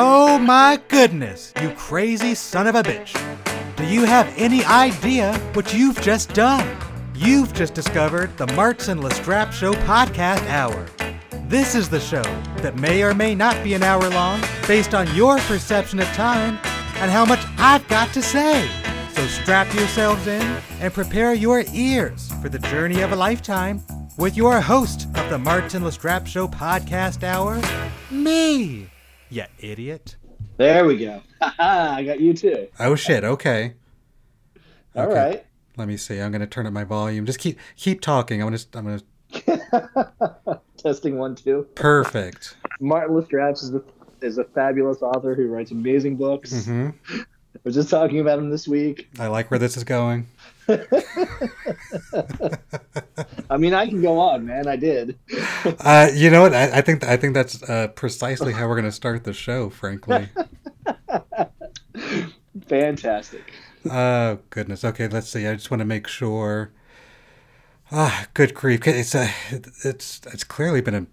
Oh my goodness, you crazy son of a bitch. Do you have any idea what you've just done? You've just discovered the Marks and Lastrapes Show podcast hour. This is the show that may or may not be an hour long based on your perception of time and how much I've got to say. So strap yourselves in and prepare your ears for the journey of a lifetime with your host of the Martin Lastrapes Show podcast hour, me, you idiot. There we go. I got you too. Oh shit, okay. All Okay. right. Let me see. I'm gonna turn up my volume. Just keep keep talking. I'm gonna I'm gonna Testing one, two. perfect. Martin Lastrapes is a, is a fabulous author who writes amazing books. hmm I was just talking about him this week. I like where this is going. I mean, I can go on, man. I did. Uh, you know what? I, I think I think that's uh, precisely how we're gonna start the show. Frankly. Fantastic. Oh goodness. Okay, let's see. I just want to make sure. Ah, good grief! It's a, it's it's clearly been a,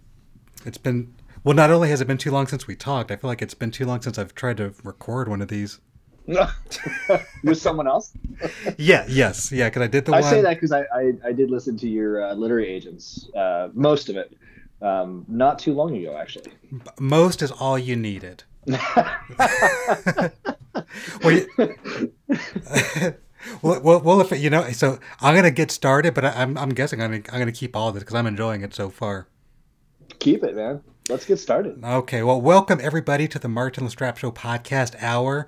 it's been well. Not only has it been too long since we talked, I feel like it's been too long since I've tried to record one of these. With someone else? Yeah. Yes. Yeah. Because I did the I one. say that because I, I, I did listen to your uh, literary agents, uh, most of it, um, not too long ago, actually. Most is all you needed. well, you, well, well, well, if it, you know, so I'm gonna get started, but I, I'm I'm guessing I'm gonna, I'm gonna keep all this because I'm enjoying it so far. Keep it, man. Let's get started. Okay, well, welcome everybody to the Martin Lastrapes Show podcast hour.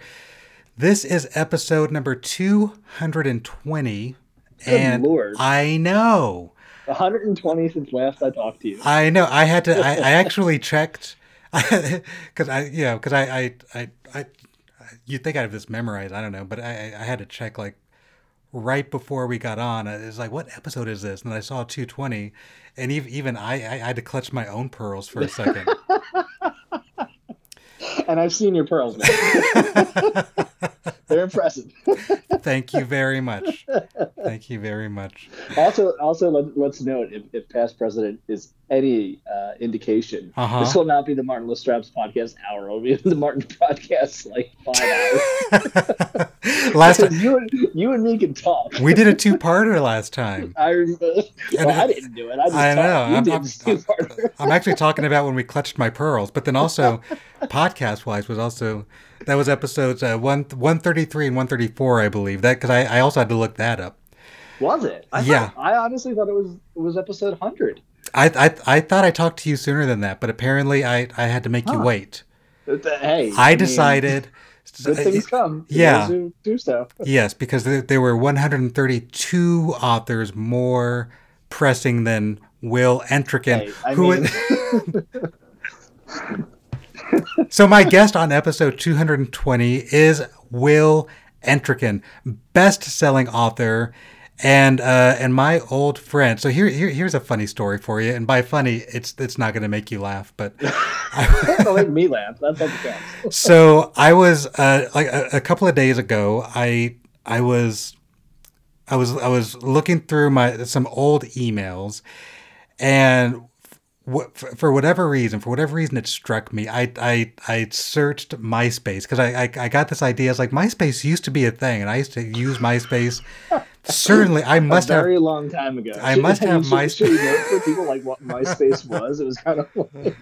This is episode number 220. Good and lord. I know. 120 since last I talked to you. I know. I had to, I, I actually checked because I, you know, because I, I, I, I, you'd think I have this memorized. I don't know, but I, I had to check like right before we got on. It was like, what episode is this? And I saw 220, and even, even I, I had to clutch my own pearls for a second. And I've seen your pearls, man. They're impressive. Thank you very much. Thank you very much. Also, also let, let's note if, if past president is any uh, indication, Uh-huh. this will not be the Martin Lastrapes's podcast hour. It'll be the Martin podcast like five hours. last time you and you and me can talk. we did a two-parter last time. I remember. Well, I- I didn't do it. I just I know. You I'm- I'm- I'm actually talking about when we clutched my pearls, but then also podcast-wise was also that was episodes uh, one 133 and 134, I believe. That because I, I also had to look that up. Was it? I Yeah. Thought, I honestly thought it was it was episode hundred. I, I I thought I talked to you sooner than that, but apparently I I had to make you Huh. wait. Hey, I mean, decided. Good things come. yeah. do so. Yes, because there, there were 132 authors more pressing than Will Entrekin, Hey, who mean- so my guest on episode 220 is Will Entrekin, best-selling author and uh, and my old friend. So here, here here's a funny story for you, and by funny, it's it's not going to make you laugh, but Don't make me laugh. That's counts. so I was uh, like a, a couple of days ago. I I was I was I was looking through my some old emails, and for, for whatever reason, for whatever reason, it struck me. I I I searched MySpace because I, I I got this idea. It's like MySpace used to be a thing, and I used to use MySpace. Certainly, I must have a have. very long time ago. I must have MySpace. For people like what MySpace was? It was kind of like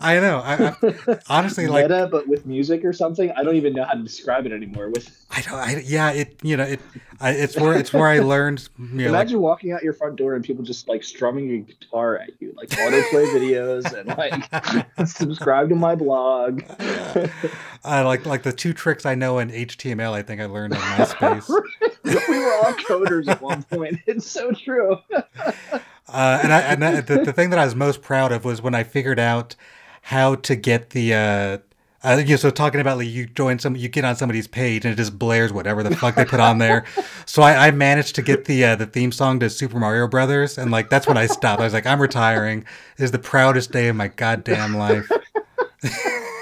I know. I, I honestly like. meta, but with music or something. I don't even know how to describe it anymore. With I don't. I, yeah. It. You know. It. I, it's where. It's where I learned. You know, like, imagine walking out your front door and people just like strumming a guitar at you, like autoplay videos and like subscribe to my blog. I like like the two tricks I know in HTML. I think I learned on MySpace. we were all coders at one point. It's so true. Uh, and I, and I, the, the thing that I was most proud of was when I figured out how to get the. Uh, uh, so talking about like you join some, you get on somebody's page and it just blares whatever the fuck they put on there. So I, I managed to get the uh, the theme song to Super Mario Brothers, and like that's when I stopped. I was like, I'm retiring. Is the proudest day of my goddamn life.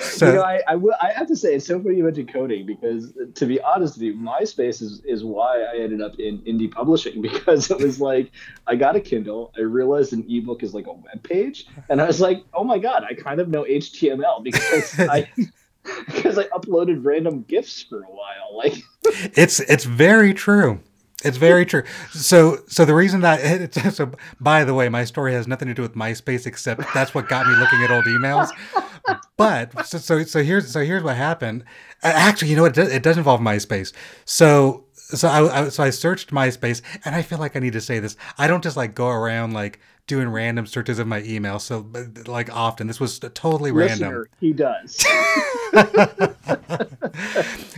So you know, I, I, will, I have to say it's so funny you mentioned coding because to be honest with you, MySpace is, is why I ended up in indie publishing because it was like I got a Kindle, I realized an ebook is like a web page, and I was like, oh my god, I kind of know HTML because I because I uploaded random gifs for a while. Like it's it's very true. It's very true. So, so the reason that so by the way, my story has nothing to do with MySpace except that's what got me looking at old emails. But so so, so here's so here's what happened. Actually, you know what? It does, it does involve MySpace. So so I, I so I searched MySpace, and I feel like I need to say this. I don't just like go around like doing random searches of my email. So, like often, this was totally Listener, random. He does.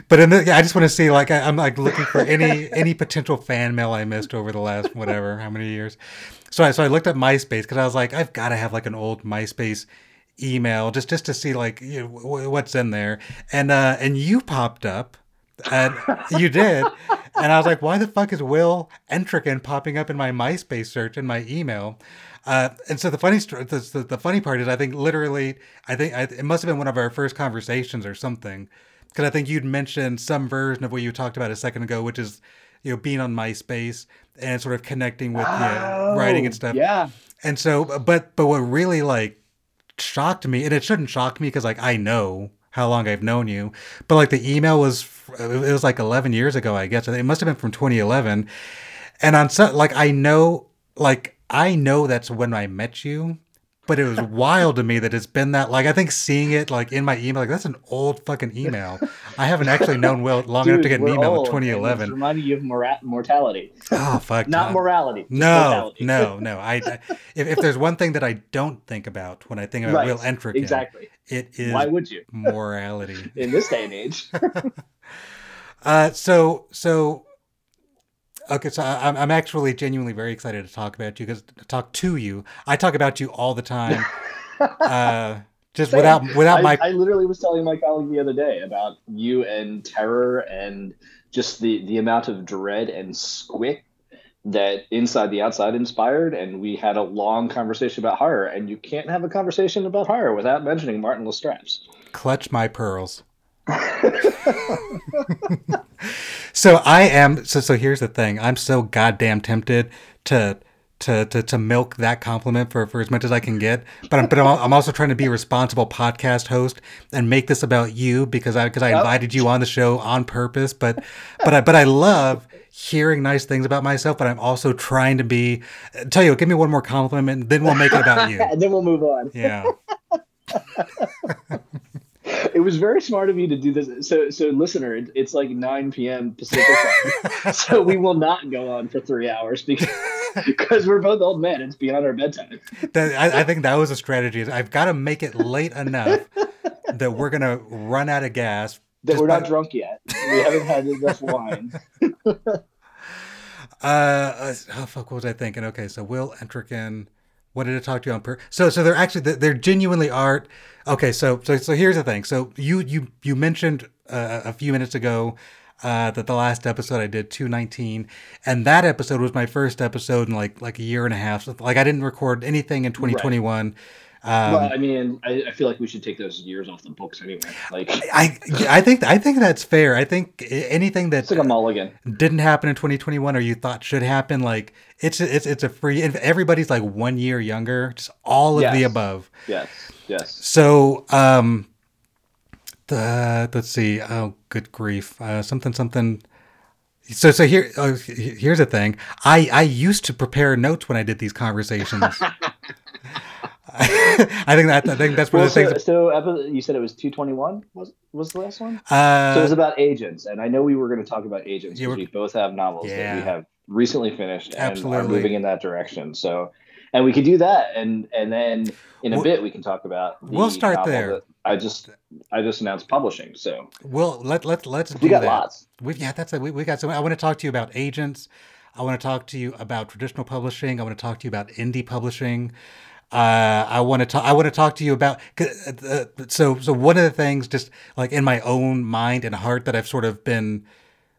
but in the, yeah, I just want to see like I, am like looking for any any potential fan mail I missed over the last whatever how many years. So I so I looked at MySpace because I was like I've got to have like an old MySpace email just just to see like you know, what's in there and uh and you popped up and you did. And i was like why the fuck is will entrekin popping up in my myspace search in my email? Uh, and so the funny the, the, the, funny part is i think literally i think I, it must have been one of our first conversations or something. Because i think you'd mentioned some version of what you talked about a second ago which is you know being on myspace and sort of connecting with oh, writing and stuff. yeah. And so but but what really like shocked me, and it shouldn't shock me because like I know how long I've known you, but like the email was it was like 11 years ago, I guess. It must have been from 2011, and on so like I know like I know that's when I met you, but it was wild to me that it's been that like I think seeing it like in my email like that's an old fucking email. I haven't actually known Will long Dude, enough to get an email in 2011. Reminding you of mora- mortality. Oh fuck! Not morality. No, mortality. no, no. I, I if, if there's one thing that I don't think about when I think about right. Will Entrekin, exactly, it is why would you morality in this day and age. uh, so so Okay, so I'm I'm actually genuinely very excited to talk about you because to talk to you. I talk about you all the time. uh, just Same. without without I, my. I literally was telling my colleague the other day about you and terror and just the the amount of dread and squick that inside the outside inspired and we had a long conversation about horror and you can't have a conversation about horror without mentioning martin Lastrapes. clutch my pearls so I am so so here's the thing. I'm so goddamn tempted to to to, to milk that compliment for, for as much as I can get. But I'm but I'm also trying to be a responsible podcast host and make this about you because I because I invited you on the show on purpose. But but I but I love hearing nice things about myself, but I'm also trying to be tell you, give me one more compliment, and then we'll make it about you. and then we'll move on. Yeah. it was very smart of you to do this. So, so listener, it, it's like 9 p.m. Pacific time, so we will not go on for three hours because because we're both old men. It's beyond our bedtime. That, I, I think that was a strategy. I've got to make it late enough that we're gonna run out of gas. That we're by... not drunk yet. We haven't had enough wine. uh, oh fuck, what was I thinking? Okay, so Will Entrekin wanted to talk to you on per so so they're actually they're genuinely art. Okay so so so here's the thing. So you you you mentioned uh, a few minutes ago uh, that the last episode I did 219 and that episode was my first episode in like like a year and a half. So, like I didn't record anything in 2021 right. Um, well, I mean, I, I, feel like we should take those years off the books anyway. Like, I, I think, I think that's fair. I think anything that it's like a mulligan didn't happen in 2021 or you thought should happen, like it's it's it's a free. Everybody's like one year younger. Just all of yes. the above. Yes. Yes. So, um, the let's see. Oh, good grief. Uh, something something. So so here uh, here's the thing. I I used to prepare notes when I did these conversations. I think that I think that's one well, of the so, things. So you said it was two twenty one. Was was the last one? Uh, so it was about agents, and I know we were going to talk about agents because we both have novels yeah. that we have recently finished and Absolutely. are moving in that direction. So, and we could do that, and and then in a we'll, bit we can talk about. The we'll start there. I just I just announced publishing, so well let let let's we got that. lots. We yeah, that's it. We, we got so I want to talk to you about agents. I want to talk to you about traditional publishing. I want to talk to you about indie publishing. Uh, I want to talk. I want to talk to you about. Uh, so, so one of the things, just like in my own mind and heart, that I've sort of been,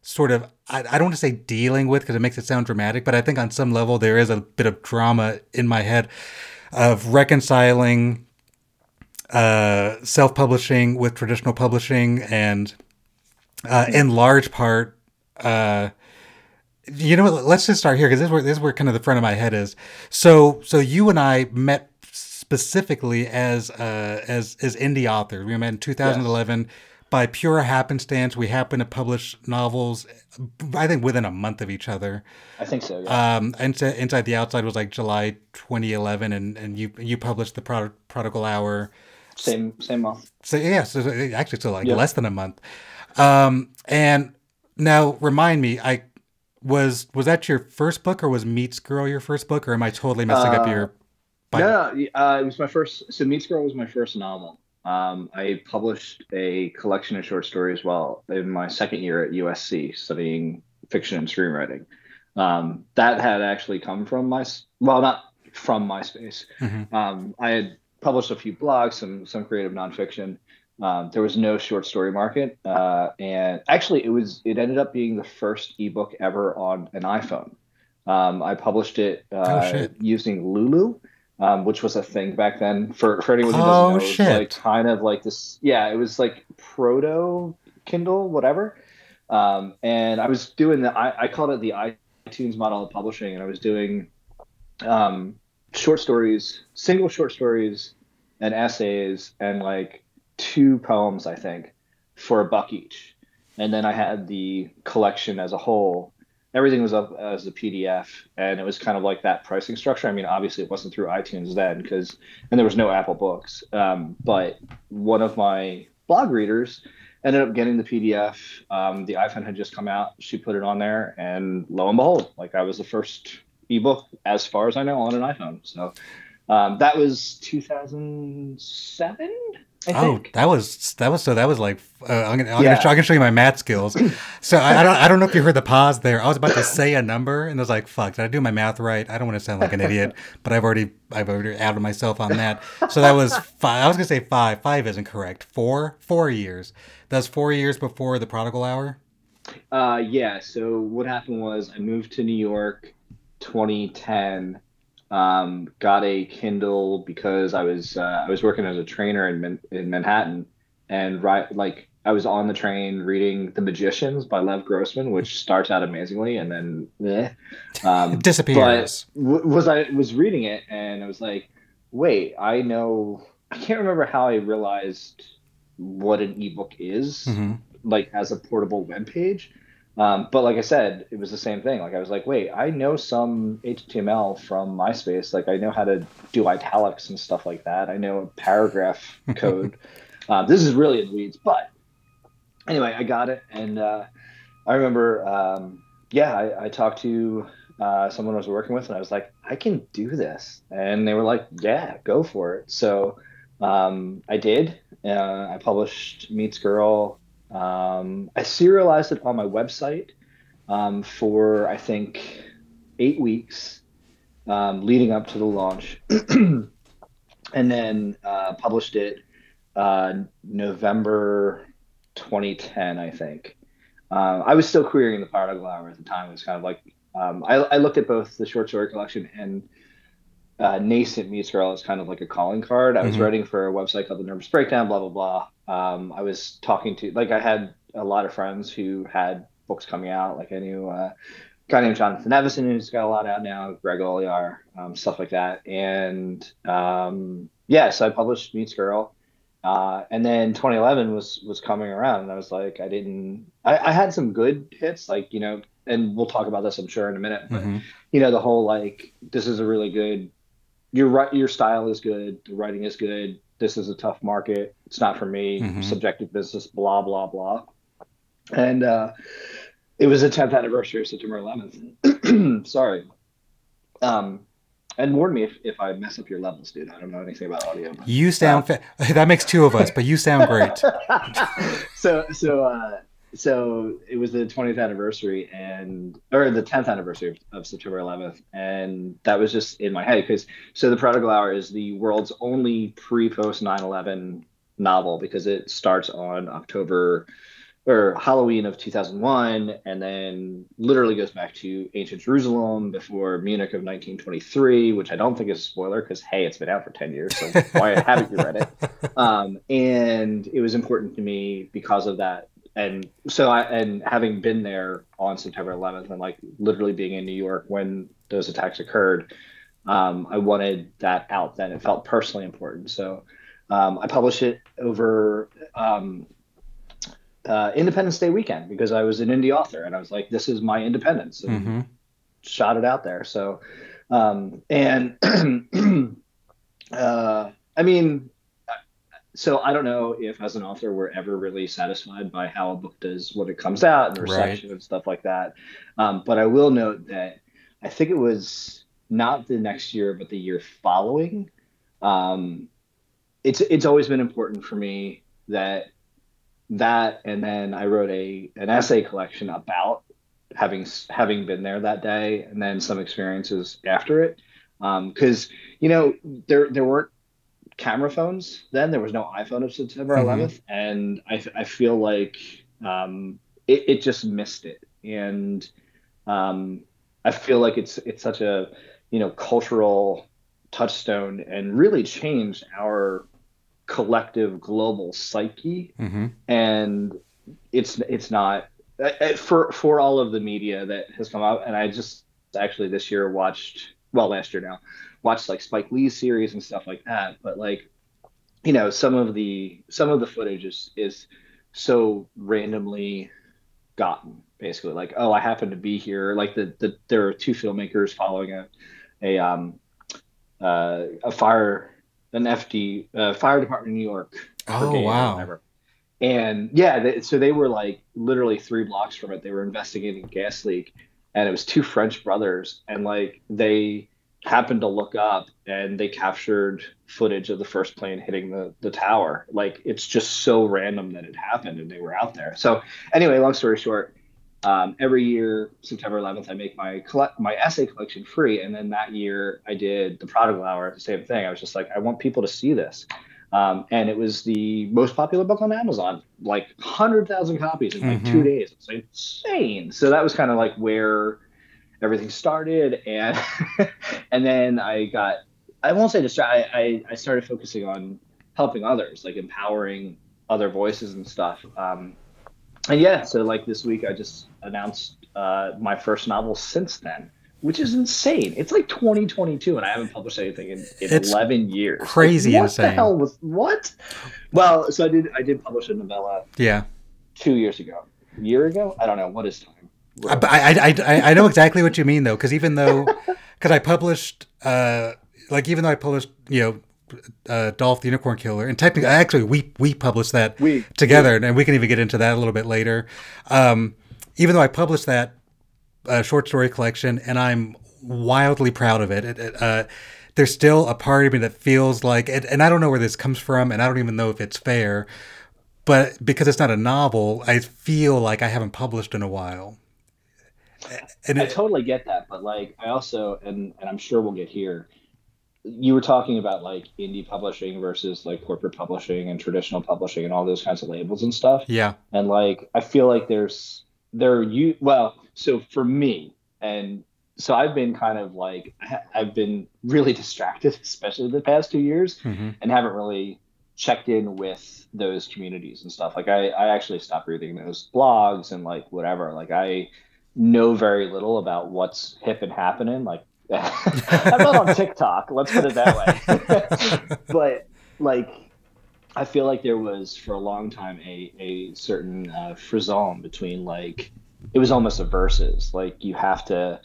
sort of, I, I don't want to say dealing with because it makes it sound dramatic, but I think on some level there is a bit of drama in my head of reconciling uh, self-publishing with traditional publishing, and uh, in large part, uh, you know what? Let's just start here because this is where this is where kind of the front of my head is. So, so you and I met specifically as uh, as as indie authors. We met in 2011. Yes. By pure happenstance, we happened to publish novels. I think within a month of each other. I think so. Yeah. Um, inside, inside the outside was like July 2011, and, and you you published the Prod- Prodigal Hour. Same same month. So yeah, so actually still like less than a month. Um, and now remind me, I was was that your first book or was Meets Girl your first book or am I totally messing uh, up your? Bio? No, uh, it was my first. So Meets Girl was my first novel. Um, I published a collection of short stories while in my second year at USC studying fiction and screenwriting. Um, that had actually come from my well, not from MySpace. Mm-hmm. Um, I had published a few blogs, some some creative nonfiction. Um, there was no short story market, uh, and actually, it was it ended up being the first ebook ever on an iPhone. Um, I published it uh, oh, using Lulu, um, which was a thing back then. For for anyone who doesn't oh, know, it was like kind of like this. Yeah, it was like proto Kindle, whatever. Um, and I was doing the I, I called it the iTunes model of publishing, and I was doing um, short stories, single short stories, and essays, and like two poems, I think, for a buck each. And then I had the collection as a whole. Everything was up as a PDF, and it was kind of like that pricing structure. I mean, obviously, it wasn't through iTunes then, because and there was no Apple Books. Um, but one of my blog readers ended up getting the PDF. Um, the iPhone had just come out. She put it on there, and lo and behold, like I was the first ebook, as far as I know, on an iPhone. So um, that was 2007. I oh, think. that was that was so that was like uh, I'm gonna I'm, yeah. gonna show, I'm gonna show you my math skills. So I, I, don't I don't know if you heard the pause there. I was about to say a number and I was like, "Fuck, did I do my math right?" I don't want to sound like an idiot, but I've already I've already outed myself on that. So that was five. I was gonna say five. Five isn't correct. Four four years. That's four years before the Prodigal Hour. Uh, yeah. So what happened was I moved to New York, 2010 um, got a Kindle because I was uh, I was working as a trainer in in Manhattan, and right like I was on the train reading The Magicians by Lev Grossman, which starts out amazingly and then eh, um, disappears. But w- was I was reading it and I was like, wait, I know. I can't remember how I realized what an ebook is, mm-hmm. like as a portable web page. Um, but like I said, it was the same thing. Like I was like, wait, I know some HTML from MySpace. Like I know how to do italics and stuff like that. I know paragraph code. uh, this is really in weeds, but anyway, I got it, and uh, I remember, um, yeah, I, I, talked to uh, someone I was working with, and I was like, I can do this, and they were like, yeah, go for it. So um, I did. Uh, I published Meets Girl um, I serialized it on my website um, for I think eight weeks um, leading up to the launch, and then uh, published it uh, November 2010, I think. Uh, I was still querying the Prodigal Hour at the time. It was kind of like um, I, I, looked at both the short story collection and uh, nascent Meets Girl as kind of like a calling card. I was mm-hmm. writing for a website called The Nervous Breakdown, blah blah blah. Um, I was talking to like I had a lot of friends who had books coming out. Like I knew uh, a guy named Jonathan Evison who's got a lot out now, Greg Olear, um, stuff like that. And um, yeah, so I published Meets Girl. Uh, and then 2011 was was coming around, and I was like, I didn't. I, I, had some good hits, like you know, and we'll talk about this, I'm sure, in a minute. But mm-hmm. you know, the whole like, this is a really good. Your your style is good. The writing is good this is a tough market. It's not for me. Mm-hmm. Subjective business, blah blah blah. And uh, it was the 10th anniversary of September 11th. Sorry. Um, and warn me if, if I mess up your levels, dude. I don't know anything about audio. But, you sound uh, fa- that makes two of us, but you sound great. so so uh, so it was the 20th anniversary and or the 10th anniversary of, of september 11th and that was just in my head because so the prodigal hour is the world's only pre-post 9-11 novel because it starts on october or Halloween of 2001, and then literally goes back to ancient Jerusalem before Munich of 1923, which I don't think is a spoiler because hey, it's been out for 10 years, so why haven't you read it? Um, and it was important to me because of that. And so I and having been there on September 11th and like literally being in New York when those attacks occurred, um, I wanted that out. Then it felt personally important. So um, I published it over um, uh, Independence Day weekend because I was an indie author and I was like, this is my independence and mm-hmm. shot it out there. So, um, and uh, I mean, so I don't know if as an author we're ever really satisfied by how a book does when it comes out and reception right. and stuff like that. Um, but I will note that I think it was not the next year, but the year following. Um, it's it's always been important for me that that and then I wrote a an essay collection about having having been there that day and then some experiences after it because um, you know there there weren't camera phones then there was no iphone of september 11th mm-hmm. and I, I feel like um, it, it just missed it and um, i feel like it's it's such a you know cultural touchstone and really changed our collective global psyche mm-hmm. and it's it's not for for all of the media that has come out and i just actually this year watched well last year now watched like spike lee's series and stuff like that but like you know some of the some of the footage is is so randomly gotten basically like oh i happen to be here like the, the there are two filmmakers following a a um uh, a fire an FD uh, fire department in New York. Oh wow! And yeah, they, so they were like literally three blocks from it. They were investigating a gas leak, and it was two French brothers, and like they happened to look up and they captured footage of the first plane hitting the, the tower. Like it's just so random that it happened and they were out there. So anyway, long story short, um, every year, September 11th, I make my collect my essay collection free, and then that year I did the Prodigal Hour, the same thing. I was just like, I want people to see this, um, and it was the most popular book on Amazon, like hundred thousand copies in like mm-hmm. two days. It's insane. So that was kind of like where everything started, and and then I got I won't say distracted. I, I started focusing on helping others, like empowering other voices and stuff. Um, and yeah, so like this week, I just announced uh, my first novel since then, which is insane. It's like 2022, and I haven't published anything in, in 11 years. Crazy like, what insane. What the hell was what? Well, so I did. I did publish a novella. Yeah. Two years ago, a year ago. I don't know what is time. I, I, I, I know exactly what you mean though, because even though, because I published, uh, like even though I published, you know, uh, Dolph the Unicorn Killer, and technically, actually, we we published that we, together, we, and we can even get into that a little bit later. Um, even though I published that uh, short story collection, and I'm wildly proud of it. it, it uh, there's still a part of me that feels like, and I don't know where this comes from, and I don't even know if it's fair, but because it's not a novel, I feel like I haven't published in a while. And I totally get that, but like I also, and and I'm sure we'll get here you were talking about like indie publishing versus like corporate publishing and traditional publishing and all those kinds of labels and stuff. Yeah. And like I feel like there's there you well so for me and so I've been kind of like I've been really distracted especially the past 2 years mm-hmm. and haven't really checked in with those communities and stuff. Like I I actually stopped reading those blogs and like whatever. Like I know very little about what's hip and happening like I'm not on TikTok. Let's put it that way. but like, I feel like there was for a long time a a certain uh, frisson between like it was almost a versus. Like you have to,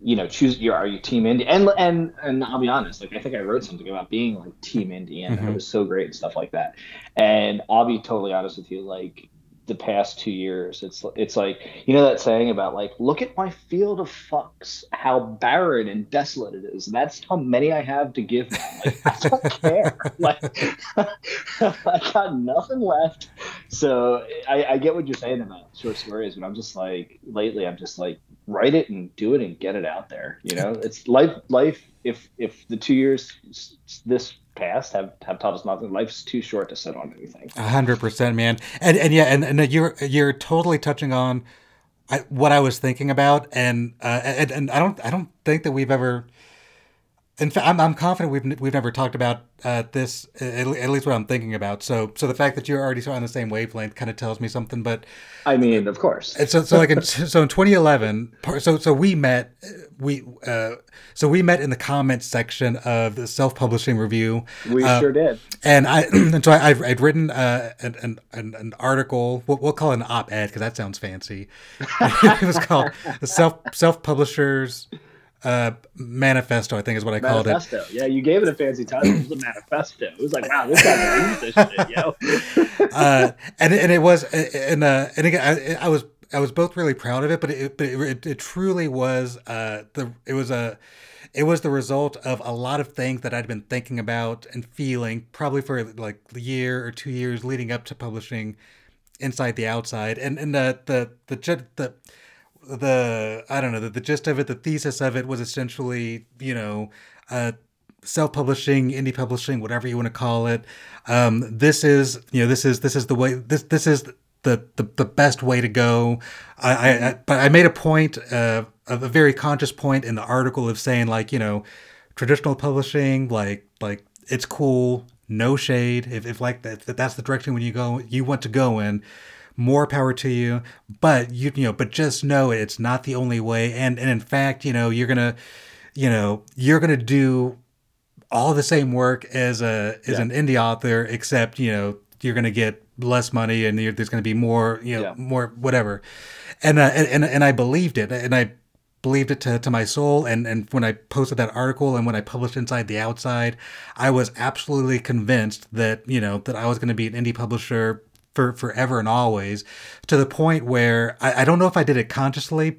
you know, choose your are you team indie and and and I'll be honest. Like I think I wrote something about being like team indie and mm-hmm. it was so great and stuff like that. And I'll be totally honest with you. Like the past two years. It's it's like you know that saying about like look at my field of fucks, how barren and desolate it is. That's how many I have to give. Like I don't care. Like I got nothing left. So I, I get what you're saying about short stories, but I'm just like lately I'm just like write it and do it and get it out there. You know, it's life life. If if the two years this past have have taught us nothing. Life's too short to sit on anything. Hundred percent, man. And and yeah, and, and you're you're totally touching on I, what I was thinking about, and uh, and and I don't I don't think that we've ever. In fact, I'm, I'm confident we've we've never talked about uh, this at, at least what I'm thinking about. So so the fact that you're already on the same wavelength kind of tells me something. But I mean, of course. So so like in, so in 2011, so so we met we uh, so we met in the comments section of the self publishing review. We uh, sure did. And I and so I, I've I'd written uh, an, an an article. We'll, we'll call it an op ed because that sounds fancy. it was called the self self publishers uh, manifesto, I think is what I called manifesto. it. Yeah, you gave it a fancy title. It was a manifesto. It was like, wow, this guy reads this shit, yo. uh, and and it was, and uh, and again, I, I, was I was both really proud of it, but it but it, it truly was uh the it was a it was the result of a lot of things that I'd been thinking about and feeling probably for like a year or two years leading up to publishing Inside the Outside, and and the the the the the I don't know the, the gist of it, the thesis of it was essentially you know uh, self-publishing, indie publishing, whatever you want to call it. Um, this is you know this is this is the way this this is the the, the best way to go. I, I, I but I made a point uh, of a very conscious point in the article of saying like you know traditional publishing like like it's cool no shade if, if like that if that's the direction when you go you want to go in more power to you but you you know but just know it's not the only way. And and in fact you know you're gonna you know you're gonna do all the same work as a as yeah. an indie author except you know you're gonna get less money and there's gonna be more you know yeah. more whatever. And, uh, and and and I believed it. And I believed it to, to my soul. And and when I posted that article and when I published Inside the Outside I was absolutely convinced that you know that I was going to be an indie publisher for forever and always to the point where I, I don't know if I did it consciously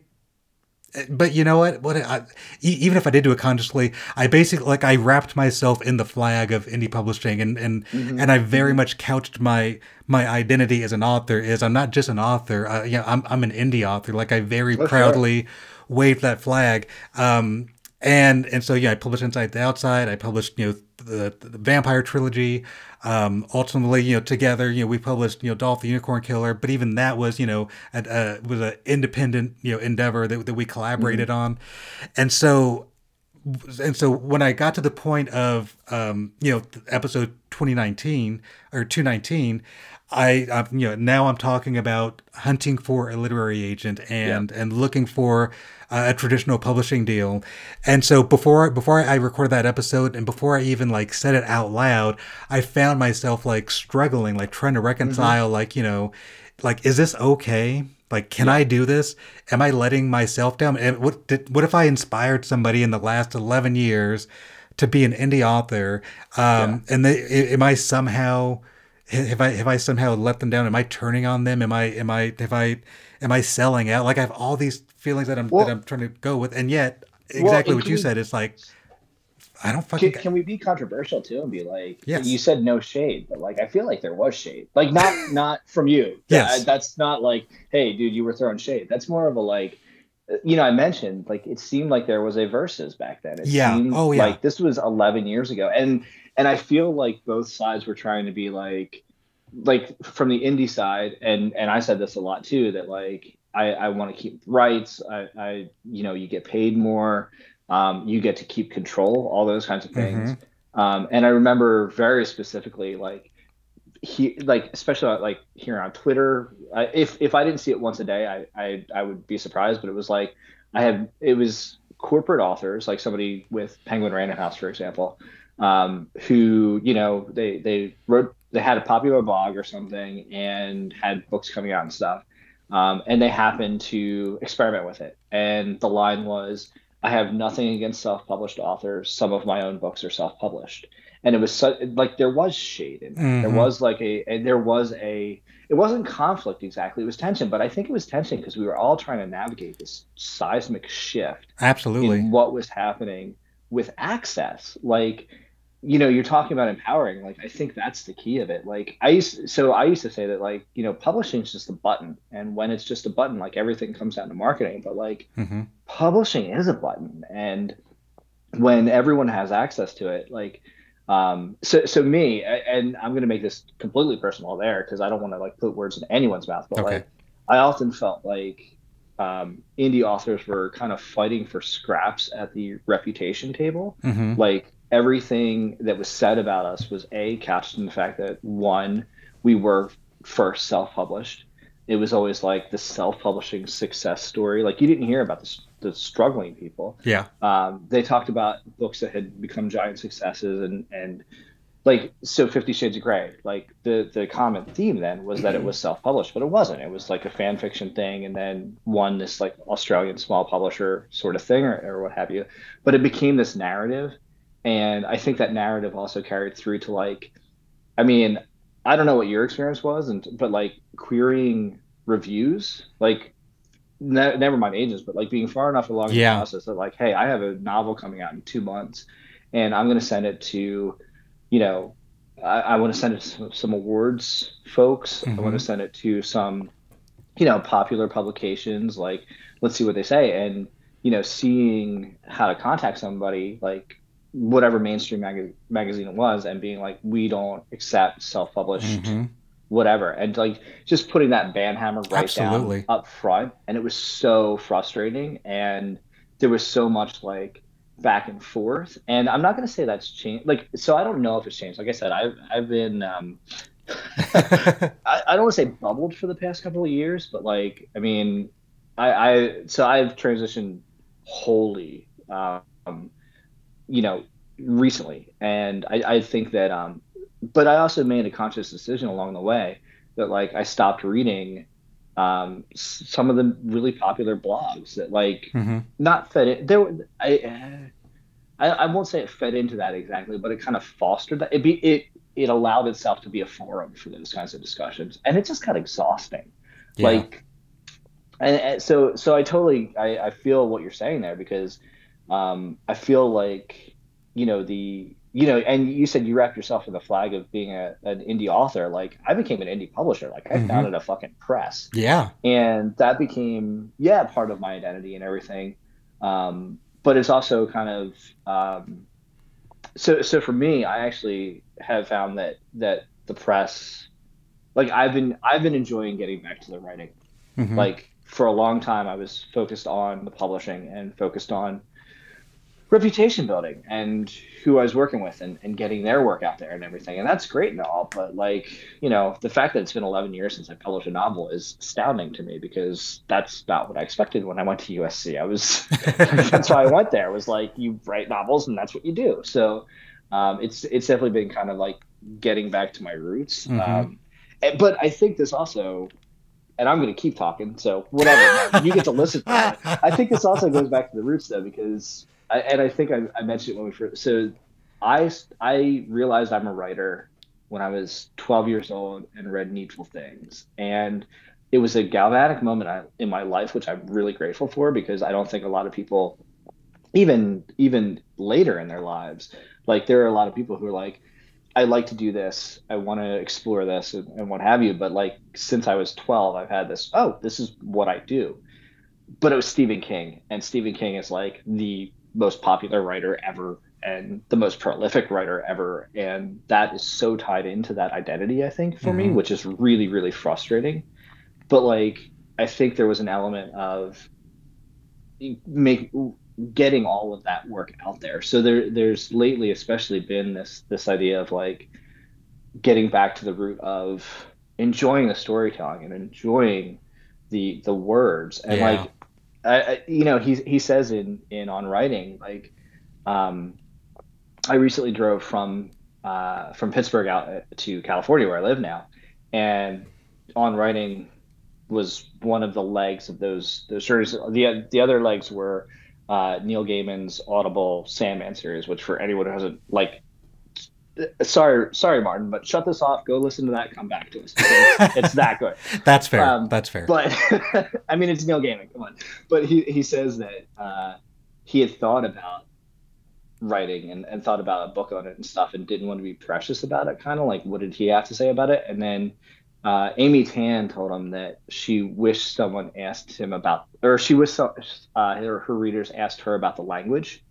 but you know what what I, even if i did do it consciously i basically like i wrapped myself in the flag of indie publishing and and mm-hmm. and i very mm-hmm. much couched my my identity as an author is i'm not just an author uh, yeah i'm i'm an indie author like i very That's proudly right. waved that flag um and and so yeah i published inside the outside i published you know the, the vampire trilogy um, ultimately, you know, together, you know, we published, you know, Dolph the Unicorn Killer, but even that was, you know, a, a was an independent, you know, endeavor that, that we collaborated mm-hmm. on. And so, and so when I got to the point of, um, you know, episode 2019 or 219, I, I, you know, now I'm talking about hunting for a literary agent and, yeah. and looking for a traditional publishing deal. And so before before I recorded that episode and before I even like said it out loud, I found myself like struggling, like trying to reconcile, mm-hmm. like you know, like is this okay? Like, can yeah. I do this? Am I letting myself down? And what did, what if I inspired somebody in the last eleven years to be an indie author? Um, yeah. And they, am I somehow have I have I somehow let them down? Am I turning on them? Am I am I have I am I selling out? Like I have all these feelings that I'm well, that I'm trying to go with, and yet exactly well, what you we, said. It's like I don't fucking. Can, can, we be controversial too and be like, yes. you said no shade, but like I feel like there was shade, like not not from you. Yes, that's not like, hey, dude, you were throwing shade. That's more of a like. You know, I mentioned like it seemed like there was a versus back then. It yeah. Seemed oh yeah. Like this was 11 years ago, and and I feel like both sides were trying to be like, like from the indie side, and and I said this a lot too that like I, I want to keep rights. I, I, you know, you get paid more. Um, you get to keep control, all those kinds of things. Mm-hmm. Um, and I remember very specifically, like he, like especially like here on Twitter. I, if if I didn't see it once a day, I, I I would be surprised. But it was like I had it was corporate authors, like somebody with Penguin Random House, for example, um, who you know they they wrote they had a popular blog or something and had books coming out and stuff um, and they happened to experiment with it. And the line was, I have nothing against self published authors. Some of my own books are self published. And it was so, like there was shade in mm-hmm. There was like a, there was a, it wasn't conflict exactly. It was tension, but I think it was tension because we were all trying to navigate this seismic shift. Absolutely. In what was happening with access. Like, you know you're talking about empowering like i think that's the key of it like i used so i used to say that like you know publishing is just a button and when it's just a button like everything comes down to marketing but like mm-hmm. publishing is a button and when everyone has access to it like Um, so so me, and I'm gonna make this completely personal there because I don't want to like put words in anyone's mouth, but Okay. like I often felt like um, indie authors were kind of fighting for scraps at the reputation table. hmm Like everything that was said about us was a couched in the fact that one, we were first self-published. It was always like the self-publishing success story. Like you didn't hear about the, the struggling people. Yeah. Um, they talked about books that had become giant successes and and like so Fifty Shades of Grey. Like the the common theme then was that it was self published, but it wasn't. It was like a fan fiction thing, and then won this like Australian small publisher sort of thing or, or what have you. But it became this narrative, and I think that narrative also carried through to like, I mean, I don't know what your experience was, and but like querying reviews, like ne- never mind ages, but like being far enough along Yeah. the process that like, hey, I have a novel coming out in two months, and I'm going to send it to, you know, I, I want to send it to some, some awards folks. I mm-hmm. want to send it to some, you know, popular publications. Like, let's see what they say, and you know, seeing how to contact somebody like whatever mainstream mag- magazine it was and being like we don't accept self-published hmm whatever. And like just putting that banhammer right Absolutely. down up front. And it was so frustrating. And there was so much like back and forth. And i'm not going to say that's changed. Like so i don't know if it's changed. Like i said i've i've been um I, I don't want to say bubbled for the past couple of years but like i mean i i so i've transitioned wholly um you know recently and i i think that um but I also made a conscious decision along the way that like I stopped reading um, some of the really popular blogs that like hmm not fed in there. were- I, I I won't say it fed into that exactly, but it kind of fostered that. It be it it allowed itself to be a forum for those kinds of discussions, and it just got exhausting. Yeah. Like, and, and so so I totally I, I feel what you're saying there because um, I feel like you know the you know and you said you wrapped yourself in the flag of being a, an indie author like i became an indie publisher like i Mhm. founded a fucking press yeah. and that became yeah part of my identity and everything um, but it's also kind of um, so so for me i actually have found that that the press like i've been i've been enjoying getting back to the writing Mhm. like for a long time i was focused on the publishing and focused on reputation building and who i was working with and, and getting their work out there and everything. And that's great and all but like you know the fact that it's been 11 years since i published a novel is astounding to me because that's not what i expected when i went to usc i was that's why i went there was like you write novels and that's what you do. So um, it's it's definitely been kind of like getting back to my roots. Mhm. um, and- but i think this also and i'm going to keep talking so whatever you get to listen to I think this also goes back to the roots though, because I, and I think I, I mentioned it when we first. So I I realized I'm a writer when I was 12 years old and read Needful Things, and it was a galvanic moment in my life, which I'm really grateful for because I don't think a lot of people, even even later in their lives, like there are a lot of people who are like. I like to do this. I want to explore this and, and what have you. But like since I was 12, I've had this. Oh, this is what I do but it was Stephen King, and Stephen King is like the most popular writer ever and the most prolific writer ever, and that is so tied into that identity, I think, for me, Mhm. which is really, really frustrating. But like, I think there was an element of make getting all of that work out there. So there, there's lately, especially, been this this idea of like getting back to the root of enjoying the storytelling and enjoying the the words and Yeah. like I, I, you know he he says in in on writing like um I recently drove from uh from Pittsburgh out to California where I live now. And on writing was one of the legs of those those series. The the other legs were uh Neil Gaiman's Audible Sandman series which for anyone who hasn't like sorry sorry Martin but shut this off go listen to that come back to us it's that good That's fair. Um, That's fair. but I mean, it's Neil Gaiman. Come on. But he he says that uh, he had thought about writing and, and thought about a book on it and stuff, and didn't want to be precious about it. Kind of like, what did he have to say about it? And then uh, Amy Tan told him that she wished someone asked him about, or she wished uh, her, her readers asked her about the language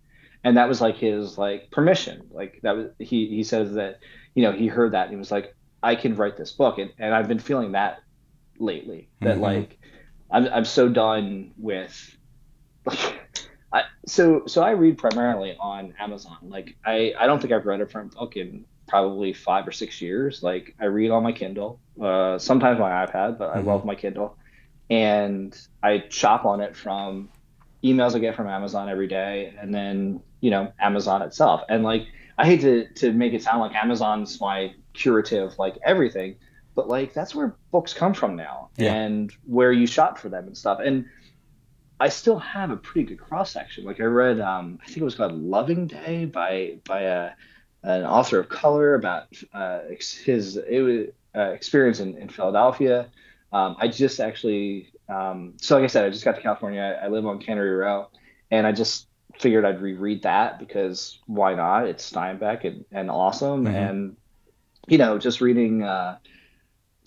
and that was like his like permission. Like that was he he says that you know he heard that and he was like I can write this book and, and I've been feeling that lately that Mhm. like I'm I'm so done with like I so so I read primarily on Amazon. Like I I don't think I've read a print book in probably five or six years. Like I read on my Kindle, uh, sometimes my iPad, but I Mhm. love my Kindle, and I shop on it from emails I get from Amazon every day, and then you know Amazon itself. And like I hate to to make it sound like Amazon's my curative like everything, but like that's where books come from now, Yeah. and where you shop for them and stuff. And I still have a pretty good cross section. Like I read, um, I think it was called Loving Day by by a an author of color about uh, his it was, uh, experience in, in Philadelphia. Um, I just actually, um, so like I said, I just got to California. I, I live on Cannery Row, and I just figured I'd reread that because why not? It's Steinbeck and, and awesome, Mhm. and you know, just reading. Uh,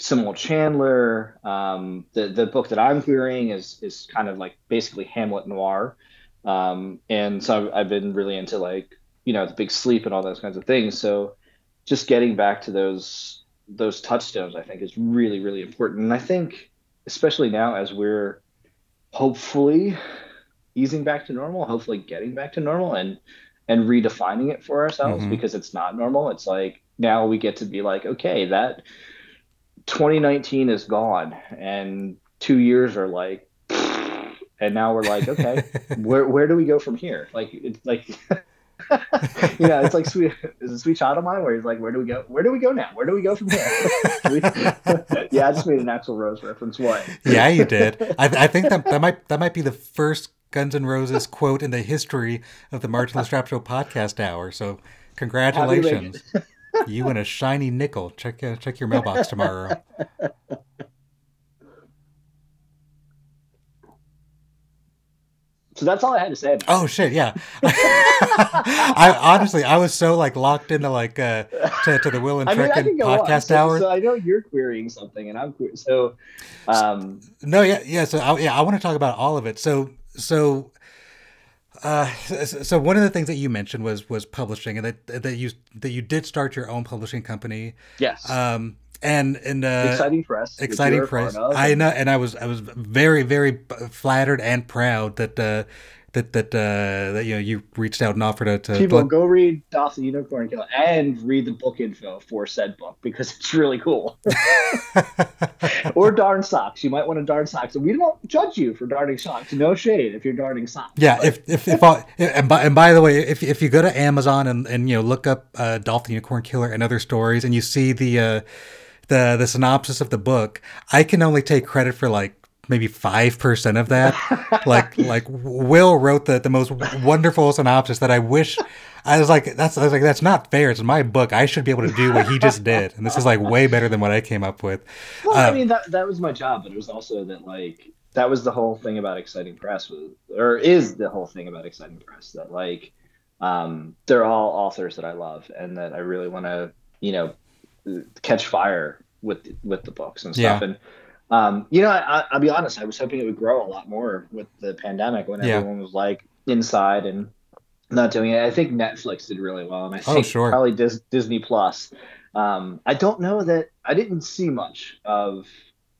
Samuel Chandler. Um, the the book that I'm querying is is kind of like basically Hamlet noir, um, and so I've, I've been really into like you know the Big Sleep and all those kinds of things. So just getting back to those those touchstones, I think, is really really important. And I think especially now as we're hopefully easing back to normal, hopefully getting back to normal, and and redefining it for ourselves Mhm. because it's not normal. It's like now we get to be like, okay, that 2019 is gone and two years are like and now we're like okay where where do we go from here like it's like you know it's like sweet is it sweet child of mine where he's like where do we go where do we go now where do we go from here yeah i just made an Axl Rose reference what yeah, you did. I, I think that that might that might be the first Guns N' Roses quote in the history of the Martin Lastrapes Show podcast hour. So, congratulations, you and a shiny nickel. Check uh, check your mailbox tomorrow. so that's all i had to say about Oh shit, yeah. I honestly, I was so like locked into like uh to, to the Will and I mean, I Trekken can go on. podcast So, hour. so I know you're querying something, and I'm que- so. Um, No, yeah, yeah. So, I, yeah, I want to talk about all of it. So, so, uh, so one of the things that you mentioned was was publishing, and that that you that you did start your own publishing company. yes, Um, and and uh, exciting press. exciting press. I and- know, and I was I was very very flattered and proud that uh, that that uh, that you know you reached out and offered to, to People go read Doth the Unicorn Kill and read the book info for said book because it's really cool. or darn socks. You might want to darn socks. And we don't judge you for darning socks. No shade if you're darning socks. Yeah, But if if if all, and by and by the way, if if you go to Amazon and and you know look up uh, Dolphin Unicorn Killer and other stories, and you see the uh, the the synopsis of the book, I can only take credit for like maybe five percent of that. like like Will wrote the the most wonderful synopsis that I wish. I was like, that's I was like, that's not fair. It's my book. I should be able to do what he just did, and this is like way better than what I came up with. well, I um, mean that that was my job, but it was also that like that was the whole thing about exciting press was or is the whole thing about exciting press that like um, they're all authors that I love and that I really want to you know catch fire with with the books and stuff Yeah. and um, you know I, I'll be honest I was hoping it would grow a lot more with the pandemic when Yeah. everyone was like inside and not doing it I think Netflix did really well and I Oh, sure. probably Dis- Disney Plus um, I don't know that I didn't see much of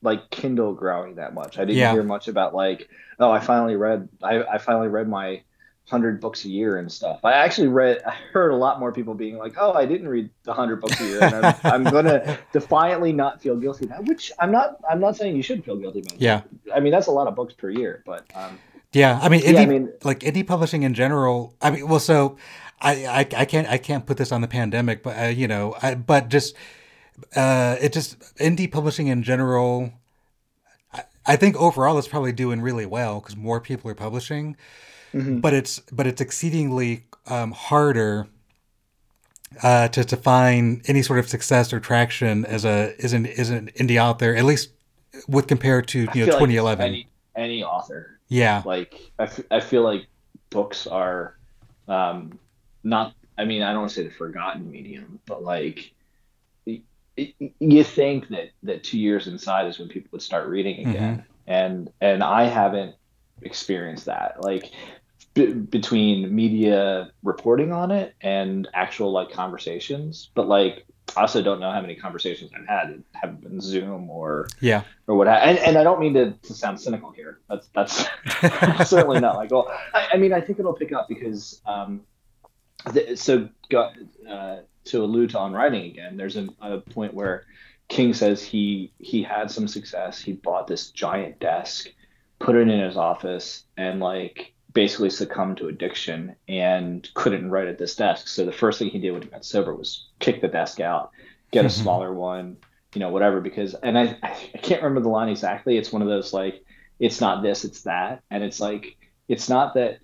like Kindle growing that much. I didn't Yeah. hear much about like, oh, I finally read, I, I finally read my hundred books a year and stuff. I actually read, I heard a lot more people being like, oh, I didn't read the hundred books a year, and I'm, I'm gonna defiantly not feel guilty about. Which I'm not. I'm not saying you should feel guilty about. Yeah. I mean that's a lot of books per year, but um, Yeah, I mean, indie, yeah, I mean, like indie publishing in general. I mean, well, so I, I, I can't, I can't put this on the pandemic, but uh, you know, I, but just, uh, it just indie publishing in general. I, I think overall it's probably doing really well because more people are publishing, mhm. but it's, but it's exceedingly um, harder. Uh, to, to find any sort of success or traction as a as an as an indie out there, at least with compared to I you know feel like 2011. any any author yeah, like I, f- I feel like books are um not i mean i don't want to say the forgotten medium but like y- y- you think that that two years inside is when people would start reading again and and i haven't experienced that like b- between media reporting on it and actual like conversations. But like, I also don't know how many conversations I've had that have been Zoom or yeah or what. And, and I don't mean to, to sound cynical here. That's that's certainly not like. Well, I, I, mean, I think it'll pick up because um, the, so got, uh, to allude to on writing again. There's a, a point where King says he he had some success. He bought this giant desk, put it in his office, and like basically succumbed to addiction and couldn't write at this desk. So the first thing he did when he got sober was kick the desk out, get a mm-hmm. smaller one, you know, whatever. Because and I I can't remember the line exactly. It's one of those like it's not this, it's that, and it's like it's not that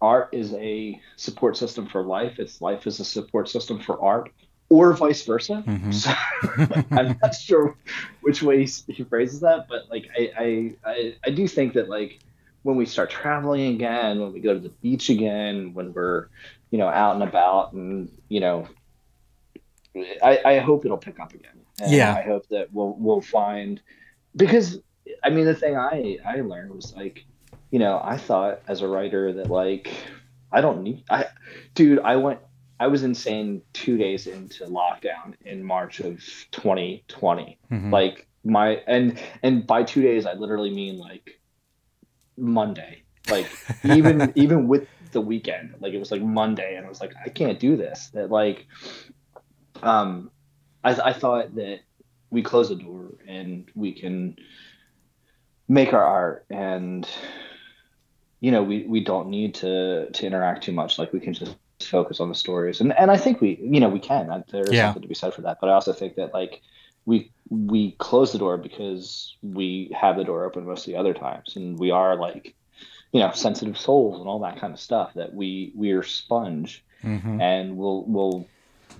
art is a support system for life. It's life is a support system for art or vice versa. Mm-hmm. So, I'm not sure which way he, he, phrases that, but like I, I, I I do think that like when we start traveling again, when we go to the beach again, when we're you know out and about, and you know, I, I hope it'll pick up again. And yeah, I hope that we'll we'll find because I mean the thing I I learned was like you know I thought as a writer that like I don't need I dude I went I was insane two days into lockdown in March of 2020. Mm-hmm. Like my and and by two days I literally mean like Monday. Like even even with the weekend, like it was like Monday, and I was like, I can't do this. That like, um, I I thought that we close the door and we can make our art and you know we we don't need to to interact too much like we can just focus on the stories and and I think we you know we can there's yeah. something to be said for that but I also think that like we we close the door because we have the door open most of the other times. And we are like you know sensitive souls and all that kind of stuff that we we're sponge. Mm-hmm. and we'll we'll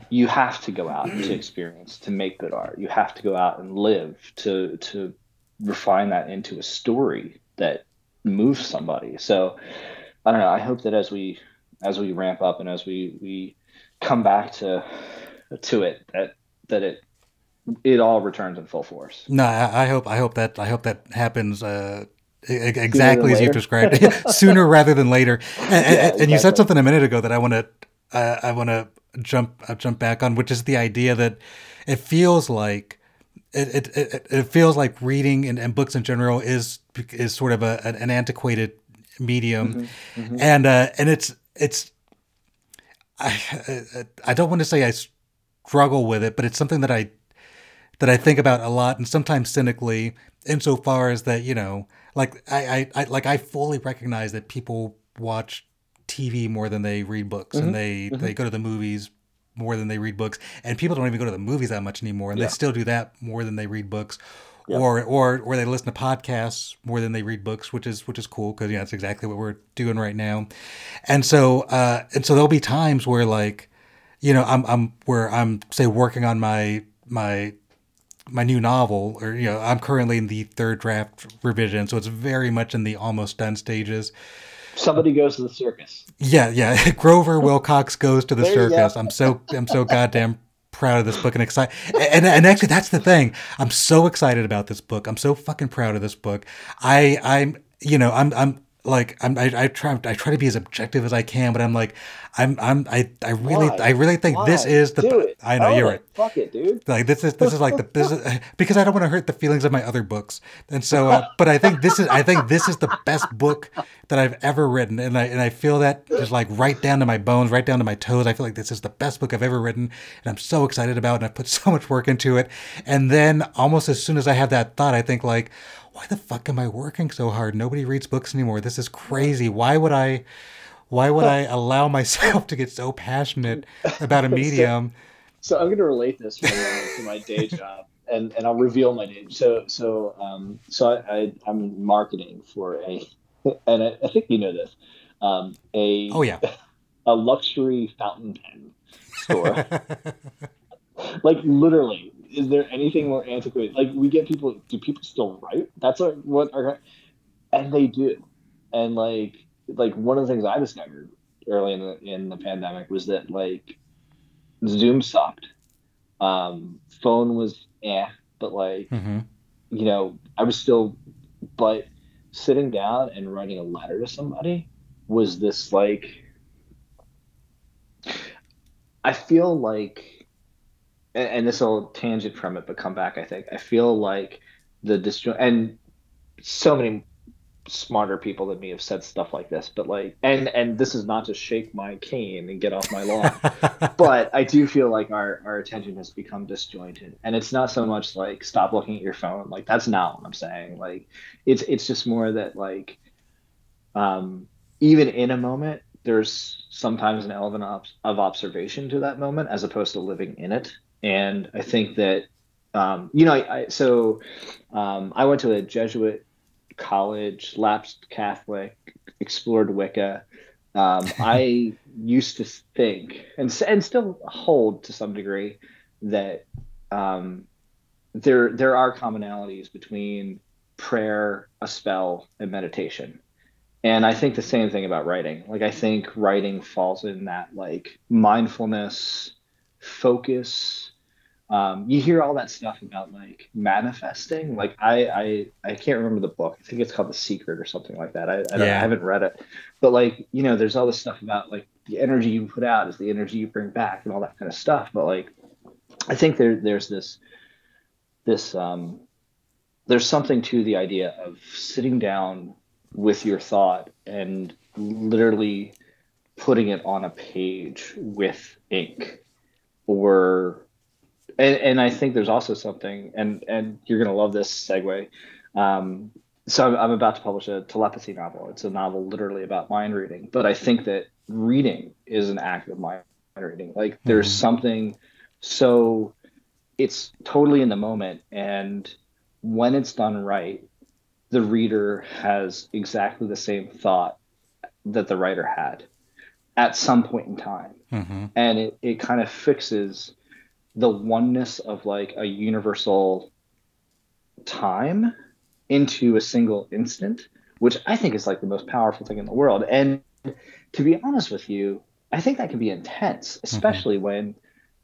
you have to go out to experience to make good art. You have to go out and live to to refine that into a story that moves somebody. So i don't know. I hope that as we as we ramp up and as we we come back to to it that that it it all returns in full force. No, I, I hope I hope that I hope that happens uh, exactly as you've described it, sooner rather than later. And, yeah, and, exactly. and, you said something a minute ago that I want to uh, I want to jump uh, jump back on, which is the idea that it feels like it it, it, feels like reading and, and, books in general is is sort of a, an antiquated medium, mm-hmm, mm-hmm. and uh, and it's it's I I don't want to say I struggle with it, but it's something that I that I think about a lot, and sometimes cynically, insofar as that you know, like I, I, I like I fully recognize that people watch TV more than they read books, mm-hmm. and they mm-hmm. they go to the movies more than they read books, and people don't even go to the movies that much anymore, and yeah. they still do that more than they read books. Yep. Or, or, or they listen to podcasts more than they read books, which is which is cool because yeah, that's exactly what we're doing right now. And so, uh, and so there'll be times where like, you know, I'm I'm where I'm say working on my my my new novel, or you know, I'm currently in the third draft revision, so it's very much in the almost done stages. Somebody goes to the circus. Yeah, yeah. Grover Wilcox goes to the circus. I'm so I'm so goddamn proud of this book and excited. And, and actually, that's the thing. I'm so excited about this book. I'm so fucking proud of this book. I I'm you know I'm I'm like I'm, I, I try I try to be as objective as I can, but I'm like I'm I'm I, I really Why? I really think Why? this is the I know oh, you're right. Fuck it, dude. Like this is this is like the this is, because I don't want to hurt the feelings of my other books, and so uh, but I think this is I think this is the best book that I've ever written, and I and I feel that just like right down to my bones, right down to my toes. I feel like this is the best book I've ever written, and I'm so excited about, it, and I put so much work into it, and then almost as soon as I have that thought, I think like why the fuck am I working so hard? Nobody reads books anymore. This is crazy. Why would I why would I allow myself to get so passionate about a medium? so, so, I'm going to relate this to my day job and, and I'll reveal my name. So, so, um, so I, I, am marketing for a, and I, I, think you know this, um, a, oh yeah, a luxury fountain pen store. like literally is there anything more antiquated? Like we get people. Do people still write? That's our, what our, and they do. And like like one of the things I discovered early in the in the pandemic was that like Zoom sucked. Um, phone was eh, but like mm-hmm. you know I was still, but sitting down and writing a letter to somebody was this like I feel like and, and this will tangent from it but come back I think. I feel like the disjoint and so many smarter people than me have said stuff like this but like and and this is not to shake my cane and get off my lawn but i do feel like our our attention has become disjointed. And it's not so much like stop looking at your phone like that's not what i'm saying. Like it's it's just more that like um even in a moment there's sometimes an element of, of observation to that moment as opposed to living in it and i think that um, you know, I, I so um, I went to a Jesuit college, lapsed Catholic, explored Wicca. Um, I used to think, and and still hold to some degree, that um, there there are commonalities between prayer, a spell, and meditation. And I think the same thing about writing. Like I think writing falls in that like mindfulness, focus, um, you hear all that stuff about like manifesting. Like I, I, I can't remember the book. I think it's called The Secret or something like that. I, I, yeah. I haven't read it, but like you know, there's all this stuff about like the energy you put out is the energy you bring back and all that kind of stuff. But like, I think there, there's this, this, um, there's something to the idea of sitting down with your thought and literally putting it on a page with ink or and, and I think there's also something, and and you're gonna love this segue. Um, so I'm, I'm about to publish a telepathy novel. It's a novel literally about mind reading, but I think that reading is an act of mind reading. Like there's mm-hmm. something so it's totally in the moment, and when it's done right, the reader has exactly the same thought that the writer had at some point in time. Mm-hmm. And it, it kind of fixes the oneness of like a universal time into a single instant, which I think is like the most powerful thing in the world. And to be honest with you, I think that can be intense, mm-hmm. especially mm-hmm. when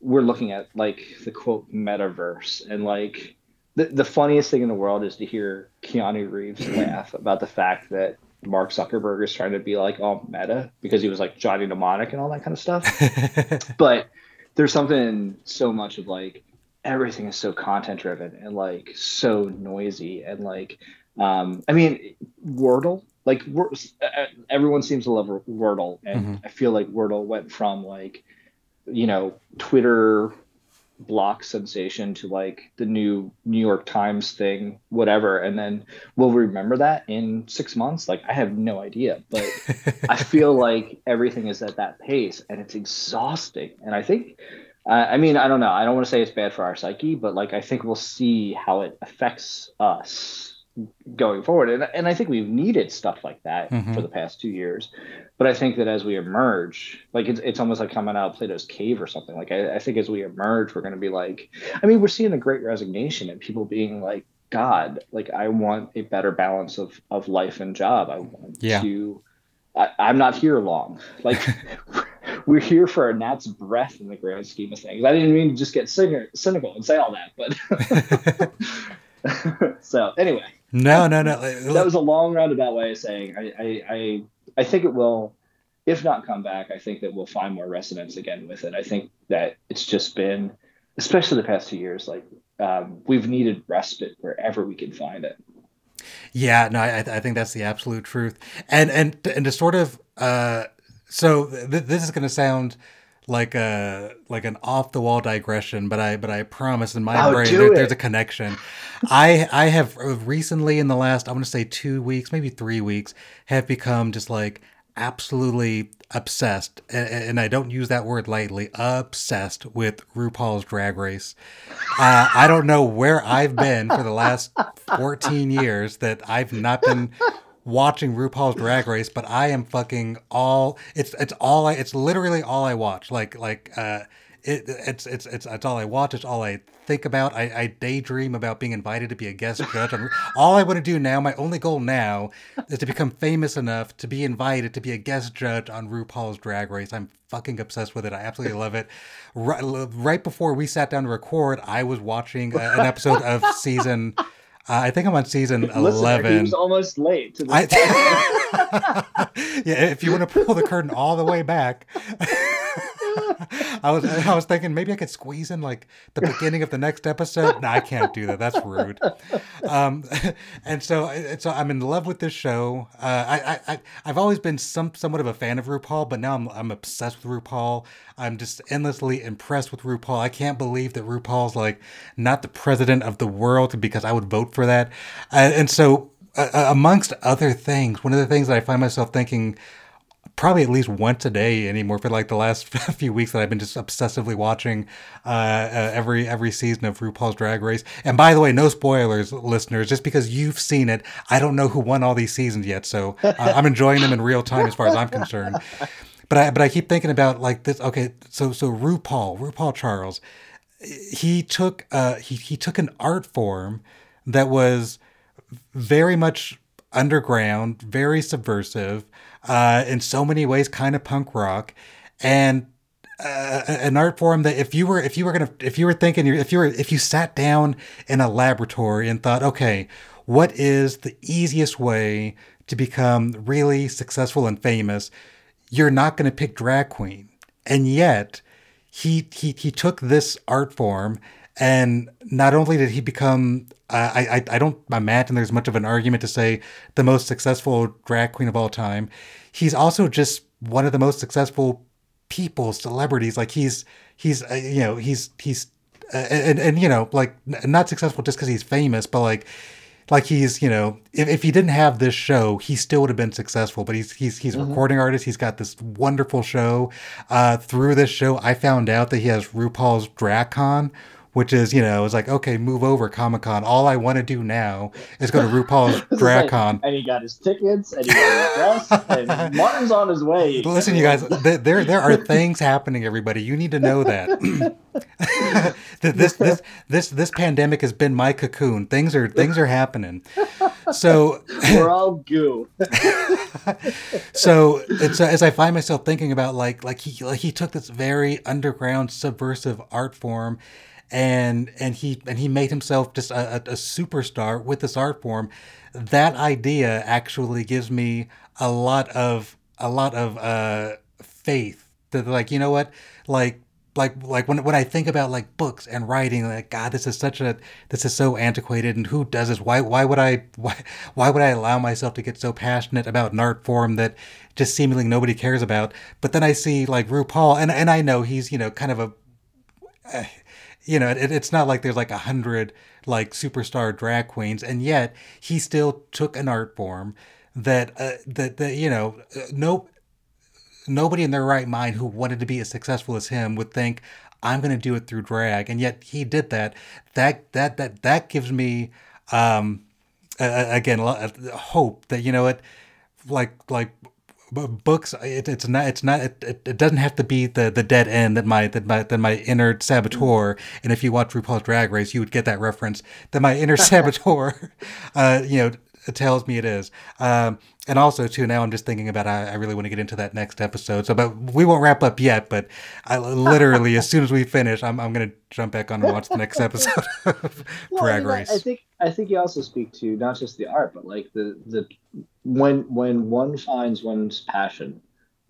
we're looking at like the quote metaverse and like the, the funniest thing in the world is to hear Keanu Reeves laugh about the fact that Mark Zuckerberg is trying to be like all meta because he was like Johnny Mnemonic and all that kind of stuff. but there's something so much of like everything is so content driven and like so noisy and like um i mean wordle like everyone seems to love wordle and mm-hmm. i feel like wordle went from like you know twitter block sensation to like the new New York Times thing, whatever. And then we'll remember that in six months. Like I have no idea, but I feel like everything is at that pace and it's exhausting. And I think, uh, I mean, I don't know. I don't want to say it's bad for our psyche, but like I think we'll see how it affects us going forward. And, and I think we've needed stuff like that mm-hmm. for the past two years. But I think that as we emerge, like it's, it's almost like coming out of Plato's cave or something. Like I, I think as we emerge, we're going to be like, I mean, we're seeing the great resignation and people being like, God, like I want a better balance of, of life and job. I want yeah. to, I, I'm not here long. Like we're here for a gnat's breath in the grand scheme of things. I didn't mean to just get cynical and say all that, but so anyway, no, no, no. that was a long roundabout way of saying I, I, I, I think it will, if not come back, I think that we'll find more resonance again with it. I think that it's just been, especially the past two years, like um, we've needed respite wherever we can find it. Yeah, no, I, I think that's the absolute truth. And and and to sort of, uh, so th- this is going to sound like a like an off the wall digression, but I but I promise in my oh, brain there, there's a connection. I I have recently in the last I want to say two weeks, maybe three weeks, have become just like absolutely obsessed, and, and I don't use that word lightly. Obsessed with RuPaul's Drag Race. Uh, I don't know where I've been for the last 14 years that I've not been watching RuPaul's Drag Race, but I am fucking all. It's it's all I. It's literally all I watch. Like like uh, it it's it's it's it's all I watch. It's all I think about. I, I daydream about being invited to be a guest judge. On, all I want to do now, my only goal now, is to become famous enough to be invited to be a guest judge on RuPaul's Drag Race. I'm fucking obsessed with it. I absolutely love it. Right, right before we sat down to record, I was watching a, an episode of season Uh, I think I'm on season Listener, eleven. Was almost late to the I, yeah, if you want to pull the curtain all the way back, I was I was thinking maybe I could squeeze in like the beginning of the next episode. No, I can't do that. That's rude. Um, and so so I'm in love with this show. Uh, I, I I've always been some somewhat of a fan of RuPaul, but now I'm I'm obsessed with RuPaul. I'm just endlessly impressed with RuPaul. I can't believe that RuPaul's like not the president of the world because I would vote for that. Uh, and so uh, amongst other things, one of the things that I find myself thinking probably at least once a day anymore for like the last few weeks that I've been just obsessively watching uh, uh, every every season of RuPaul's Drag Race. And by the way, no spoilers, listeners. Just because you've seen it, I don't know who won all these seasons yet, so uh, I'm enjoying them in real time as far as I'm concerned. But I but I keep thinking about like this. Okay, so so RuPaul, RuPaul Charles, he took uh he he took an art form that was very much underground, very subversive, uh, in so many ways, kind of punk rock, and uh, an art form that if you were if you were gonna if you were thinking if you were if you sat down in a laboratory and thought, okay, what is the easiest way to become really successful and famous? You're not going to pick drag queen, and yet he he he took this art form and not only did he become, uh, I, I I don't imagine there's much of an argument to say the most successful drag queen of all time. He's also just one of the most successful people, celebrities. Like he's he's uh, you know he's he's uh, and and you know like not successful just because he's famous, but like like he's you know if, if he didn't have this show he still would have been successful but he's he's he's a Mhm. recording artist he's got this wonderful show uh through this show i found out that he has rupaul's dragcon which is you know it's like okay move over comic-con all i want to do now is go to rupaul's It's like- dragcon and he got his tickets, and he got his dress, and Martin's on his way. Listen, you guys, th- there there are things happening. Everybody, you need to know that. That this this this this pandemic has been my cocoon. Things are things are happening. So We're all goo. so it's as I find myself thinking about like like he like he took this very underground subversive art form and and he and he made himself just a, a, superstar with this art form that idea actually gives me a lot of a lot of uh faith that like you know what like like like when when I think about like books and writing, like God, this is such a this is so antiquated, and who does this? Why why would I why why would I allow myself to get so passionate about an art form that just seemingly nobody cares about? But then I see like RuPaul, and and I know he's you know kind of a uh, you know it, it's not like there's like a hundred like superstar drag queens, and yet he still took an art form that uh, that that you know uh, no nobody in their right mind who wanted to be as successful as him would think I'm going to do it through drag, and yet he did that. That that that that gives me um a- again a lot of hope that you know what like like b- books it, it's not it's not it, it, it doesn't have to be the the dead end that my that my that my inner saboteur. And if you watch RuPaul's Drag Race you would get that reference that my inner saboteur uh you know tells me it is. Um and also too now I'm just thinking about I, I really want to get into that next episode. So but we won't wrap up yet but I literally as soon as we finish I'm I'm gonna jump back on and watch the next episode of Well, I Drag mean, I- Race I think I think you also speak to not just the art, but like the the when when one finds one's passion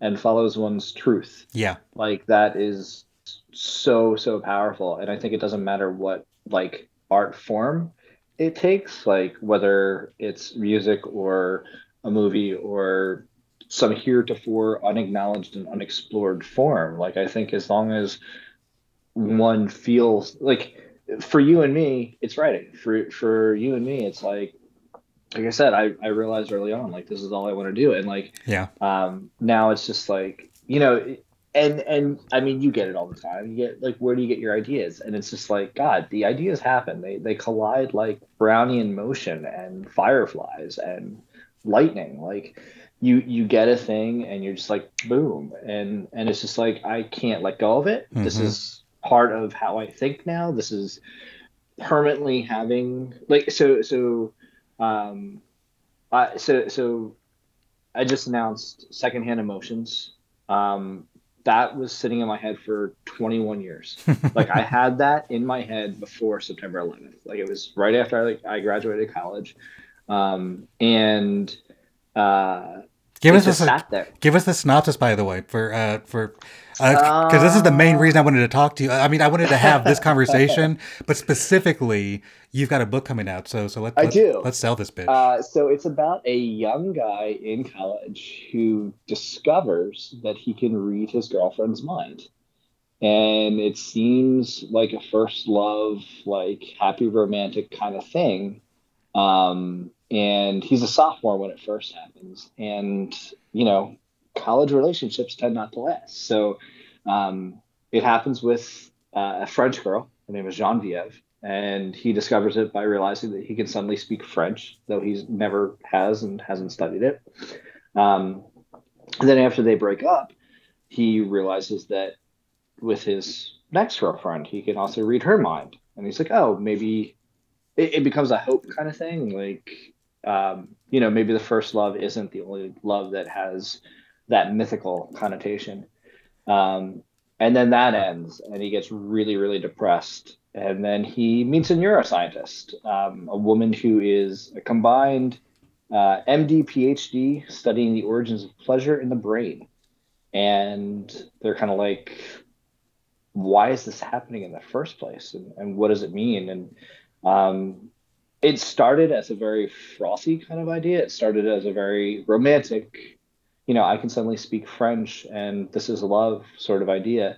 and follows one's truth, yeah. Like that is so so powerful. And I think it doesn't matter what like art form it takes, like whether it's music or a movie or some heretofore unacknowledged and unexplored form. Like I think as long as one feels like for you and me, it's writing. For for you and me, it's like like I said, I, I realized early on, like this is all I want to do. And like yeah um now it's just like, you know, and and I mean you get it all the time. You get like where do you get your ideas? And it's just like, God, the ideas happen. They they collide like Brownian motion and fireflies and lightning. Like you you get a thing and you're just like boom. And and it's just like I can't let go of it. This Mhm. is part of how I think now. This is permanently having like so so um I so so I just announced secondhand emotions um that was sitting in my head for 21 years. like I had that in my head before September 11th. Like it was right after I, like, I graduated college, um, and uh, Give us just this. sat there. Give us the synopsis, by the way, for uh, for because this is the main reason I wanted to talk to you. I mean, I wanted to have this conversation, but specifically, you've got a book coming out, so so let, I let, do. let's sell this bitch. Uh, so it's about a young guy in college who discovers that he can read his girlfriend's mind. And it seems like a first love, like happy romantic kind of thing. Um, and he's a sophomore when it first happens. And, you know, college relationships tend not to last. So um, it happens with uh, a French girl. Her name is Genevieve and he discovers it by realizing that he can suddenly speak French, though he's never has and hasn't studied it. Um, and then after they break up, he realizes that with his next girlfriend, he can also read her mind, and he's like, oh, maybe it, it becomes a hope kind of thing, like. Um, you know, maybe the first love isn't the only love that has that mythical connotation. Um, and then that ends, and he gets really, really depressed and then he meets a neuroscientist, um, a woman who is a combined uh, MD, PhD, studying the origins of pleasure in the brain. And they're kind of like, why is this happening in the first place? And, and what does it mean? And um, it started as a very frothy kind of idea. It started as a very romantic, you know, I can suddenly speak French and this is a love sort of idea.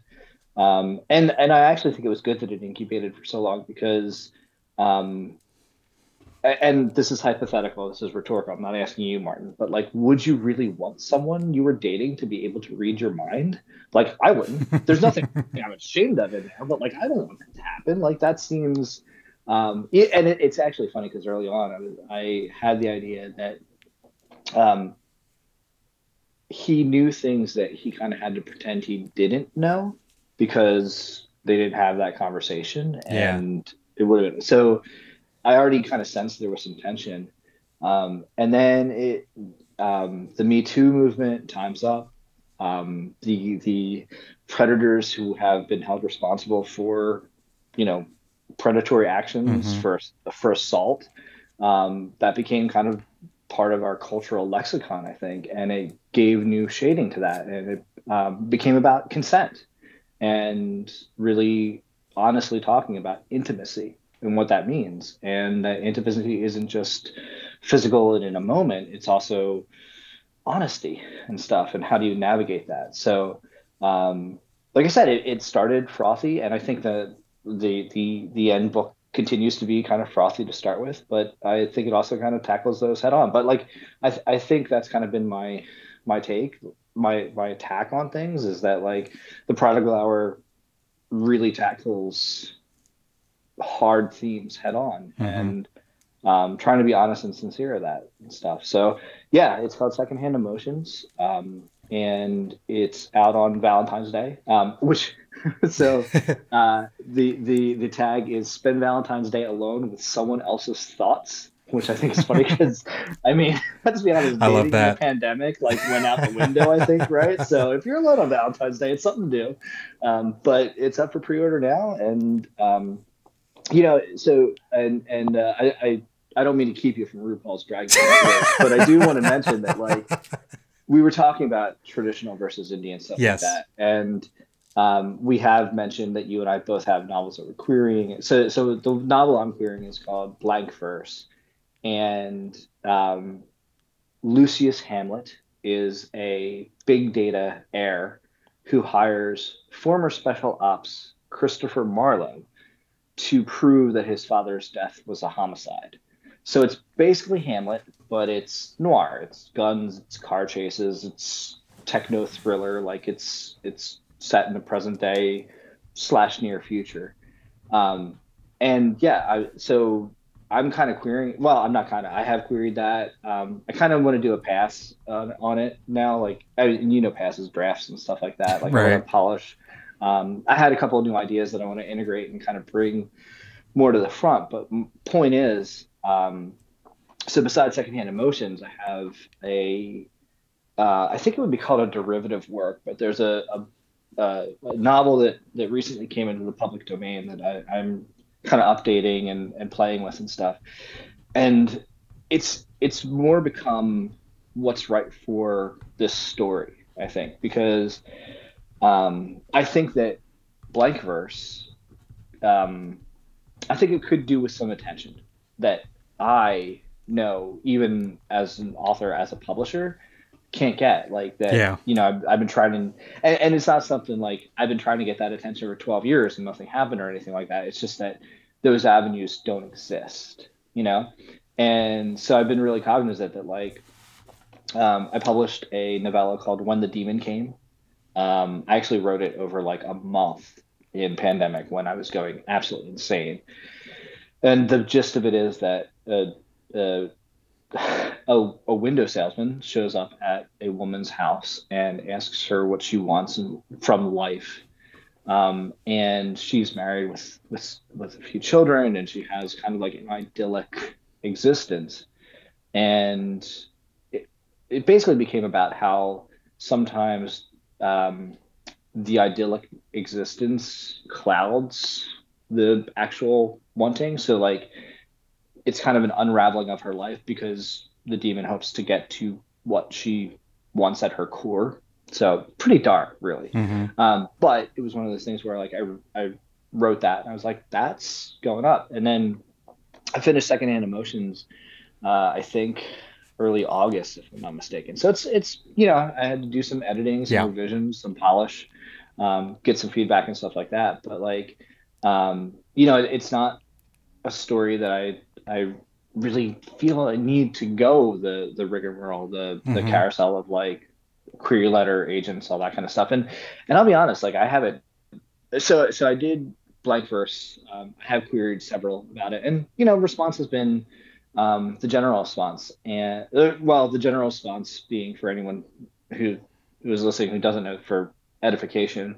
Um, and and I actually think it was good that it incubated for so long because, um, and this is hypothetical, this is rhetorical. I'm not asking you, Martin, but like, would you really want someone you were dating to be able to read your mind? Like, I wouldn't. There's nothing I'm ashamed of it now, but like, I don't want that to happen. Like, that seems. Um, it, and it, it's actually funny because early on, I was I had the idea that. Um, he knew things that he kind of had to pretend he didn't know because they didn't have that conversation Yeah. and it would have been so i already kind of sensed there was some tension um, and then it um, the me too movement times up um, the the predators who have been held responsible for you know predatory actions Mhm. for for assault um, that became kind of part of our cultural lexicon i think and it gave new shading to that and it um, became about consent and really honestly talking about intimacy and what that means. And that intimacy isn't just physical and in a moment, it's also honesty and stuff. And how do you navigate that? So, um, like I said, it, it started frothy, and I think that the the the end book continues to be kind of frothy to start with, but I think it also kind of tackles those head on. But like I th- I think that's kind of been my my take my my attack on things is that like the prodigal hour really tackles hard themes head on Mhm. and um, trying to be honest and sincere of that and stuff so yeah it's called secondhand emotions um, and it's out on valentine's day um, which so uh, the the the tag is spend valentine's day alone with someone else's thoughts which I think is funny because I mean, let's be honest, I love that. the pandemic like went out the window. I think, right? So if you're alone on Valentine's Day, it's something to do. Um, but it's up for pre-order now, and um, you know, so and and uh, I, I I don't mean to keep you from RuPaul's Drag Race, but I do want to mention that like we were talking about traditional versus Indian stuff Yes. like that, and um, we have mentioned that you and I both have novels that we're querying. So, so the novel I'm querying is called Blank Verse, and um, Lucius Hamlet is a big data heir who hires former special ops Christopher Marlowe to prove that his father's death was a homicide. So it's basically Hamlet, but it's noir. It's guns, it's car chases, it's techno thriller. Like it's it's set in the present day slash near future. Um, and yeah, I, so I'm kind of querying. Well, I'm not kind of. I have queried that. Um, I kind of want to do a pass on, on it now. Like I, you know, passes drafts and stuff like that. Like I want to polish. Um, I had a couple of new ideas that I want to integrate and kind of bring more to the front. But point is, um, so besides secondhand emotions, I have a. Uh, I think it would be called a derivative work, but there's a, a a novel that that recently came into the public domain that I, I'm kind of updating and, and playing with and stuff. And it's it's more become what's right for this story, I think, because um, I think that blank verse, um, I think it could do with some attention that I know, even as an author, as a publisher, can't get like that. Yeah. You know, I've, I've been trying to, and, and it's not something like I've been trying to get that attention for 12 years and nothing happened or anything like that. It's just that those avenues don't exist, you know? And so I've been really cognizant that like, um, I published a novella called When the Demon Came. Um, I actually wrote it over like a month in pandemic when I was going absolutely insane. And the gist of it is that uh, uh, a, a window salesman shows up at a woman's house and asks her what she wants from life. Um, and she's married with, with with a few children, and she has kind of like an idyllic existence. And it, it basically became about how sometimes um, the idyllic existence clouds the actual wanting. So like it's kind of an unraveling of her life because the demon hopes to get to what she wants at her core. So pretty dark, really. Mm-hmm. Um, but it was one of those things where like I I wrote that and I was like, that's going up. And then I finished Secondhand Emotions, uh, I think early August, if I'm not mistaken. So it's it's you know I had to do some editing, some Yeah. revisions, some polish, um, get some feedback and stuff like that. But like um, you know, it, it's not a story that I I really feel I need to go the the rigmarole, the the Mhm. carousel of like query letter agents, all that kind of stuff. And and I'll be honest, like I haven't. So so I did blank verse. Um, I have queried several about it, and you know, response has been um, the general response, and uh, well, the general response being for anyone who who is listening who doesn't know for edification,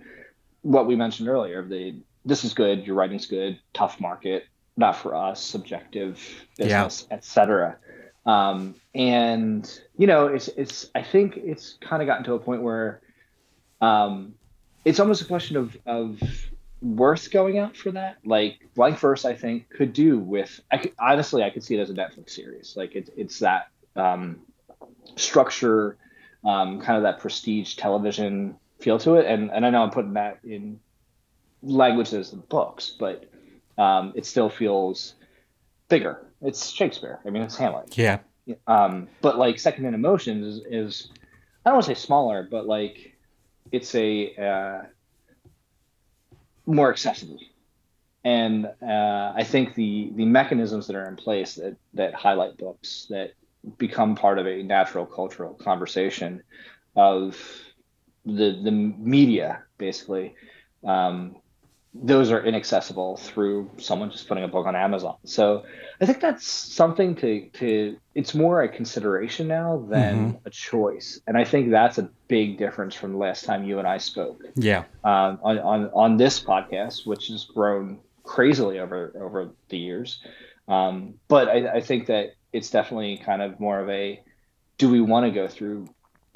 what we mentioned earlier. The this is good, your writing's good, tough market, not for us, subjective Yeah. business, etc. Um, and you know, it's it's I think it's kind of gotten to a point where um, it's almost a question of of worth going out for that. Like blank verse, I think could do with. I could, honestly, I could see it as a Netflix series. Like it's it's that um, structure, um, kind of that prestige television feel to it. And and I know I'm putting that in language languages and books, but um, it still feels bigger. It's Shakespeare. I mean, it's Hamlet. Yeah. Um, but like Secondhand Emotions is, is I don't want to say smaller, but like it's a uh, more accessible. And uh, I think the the mechanisms that are in place that that highlight books that become part of a natural cultural conversation of the the media basically um, those are inaccessible through someone just putting a book on Amazon. So I think that's something to to it's more a consideration now than a choice. And I think that's a big difference from the last time you and I spoke Yeah. um, on, on on this podcast, which has grown crazily over over the years. Um, but I, I think that it's definitely kind of more of a do we want to go through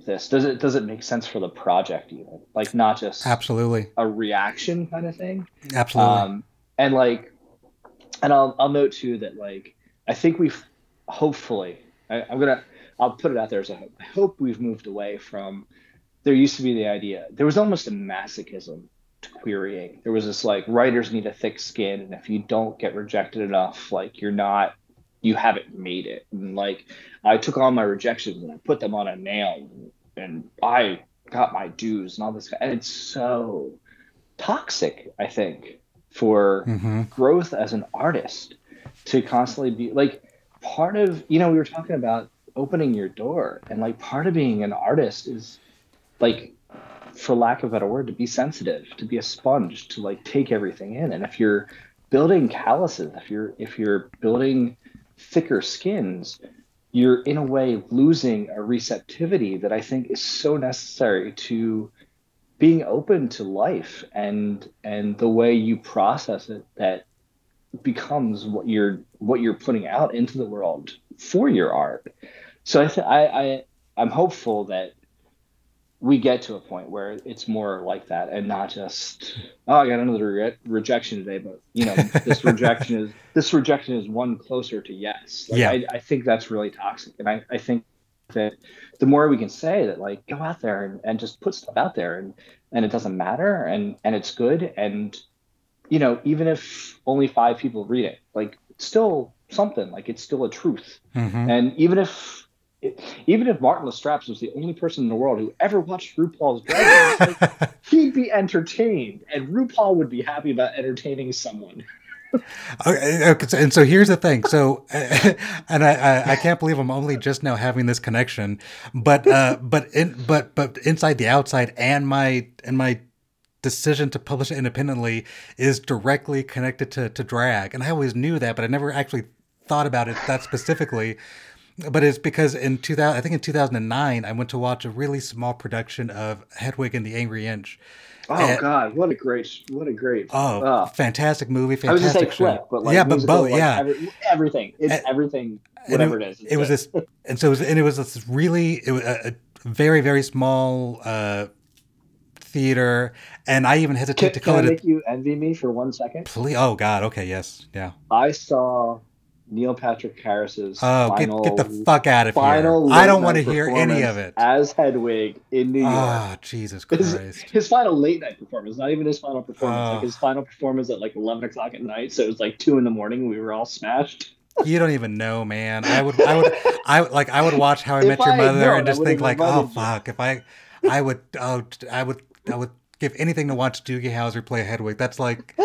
this? Does it does it make sense for the project even? Like not just Absolutely. a reaction kind of thing. Absolutely. Um, and like, and I'll I'll note too that like I think we've hopefully I, I'm gonna I'll put it out there as a hope. I hope we've moved away from there used to be the idea there was almost a masochism to querying. There was this like writers need a thick skin, and if you don't get rejected enough, like you're not you haven't made it. And like I took all my rejections and I put them on a nail, and I got my dues and all this. And it's so toxic, I think, for hmm growth as an artist to constantly be like part of you know we were talking about opening your door and like part of being an artist is like for lack of a better word to be sensitive to be a sponge to like take everything in and if you're building calluses if you're if you're building thicker skins you're in a way losing a receptivity that i think is so necessary to being open to life and and the way you process it that becomes what you're what you're putting out into the world for your art. So i th- I, I i'm hopeful that we get to a point where it's more like that and not just oh i got another re- rejection today but you know this rejection is this rejection is one closer to yes like, Yeah. I, I think that's really toxic and I, I think that the more we can say that like go out there and, and just put stuff out there and and it doesn't matter and and it's good and you know even if only five people read it like it's still something like it's still a truth Mhm. and even if even if Martin Lastrapes was the only person in the world who ever watched RuPaul's Drag Race, like, he'd be entertained, and RuPaul would be happy about entertaining someone. Okay, okay, and so here's the thing. So, and I, I, I can't believe I'm only just now having this connection, but, uh, but, in, but, but inside the outside and my, and my decision to publish it independently is directly connected to, to drag. And I always knew that, but I never actually thought about it that specifically. But it's because in 2000, I think in 2009, I went to watch a really small production of Hedwig and the Angry Inch. Oh And- God, what a great, what a great. Oh, Ah. fantastic movie, I was gonna say fantastic show. flip, but like yeah, but both, like, yeah. every- everything. It's And- everything, whatever it is. It was this, and so it was, and it was this really, it was a, a very, very small uh, theater, and I even hesitate Can, to can call I it. make you envy me for one second? A, please, oh God, okay, yes, yeah. I saw Neil Patrick Harris's Oh, get final, get the fuck out of final. here! I don't want to hear any of it. as Hedwig in New York. Ah, Jesus his, Christ! his final late night performance, not even his final performance, Oh. like his final performance at like eleven o'clock at night. So it was like two in the morning. We were all smashed. You don't even know, man. I would, I would, I like, I would watch How I If Met Your I Mother known, and just think like, oh you. fuck, if I, I would, oh, I would, I would give anything to watch Doogie Howser play Hedwig. That's like,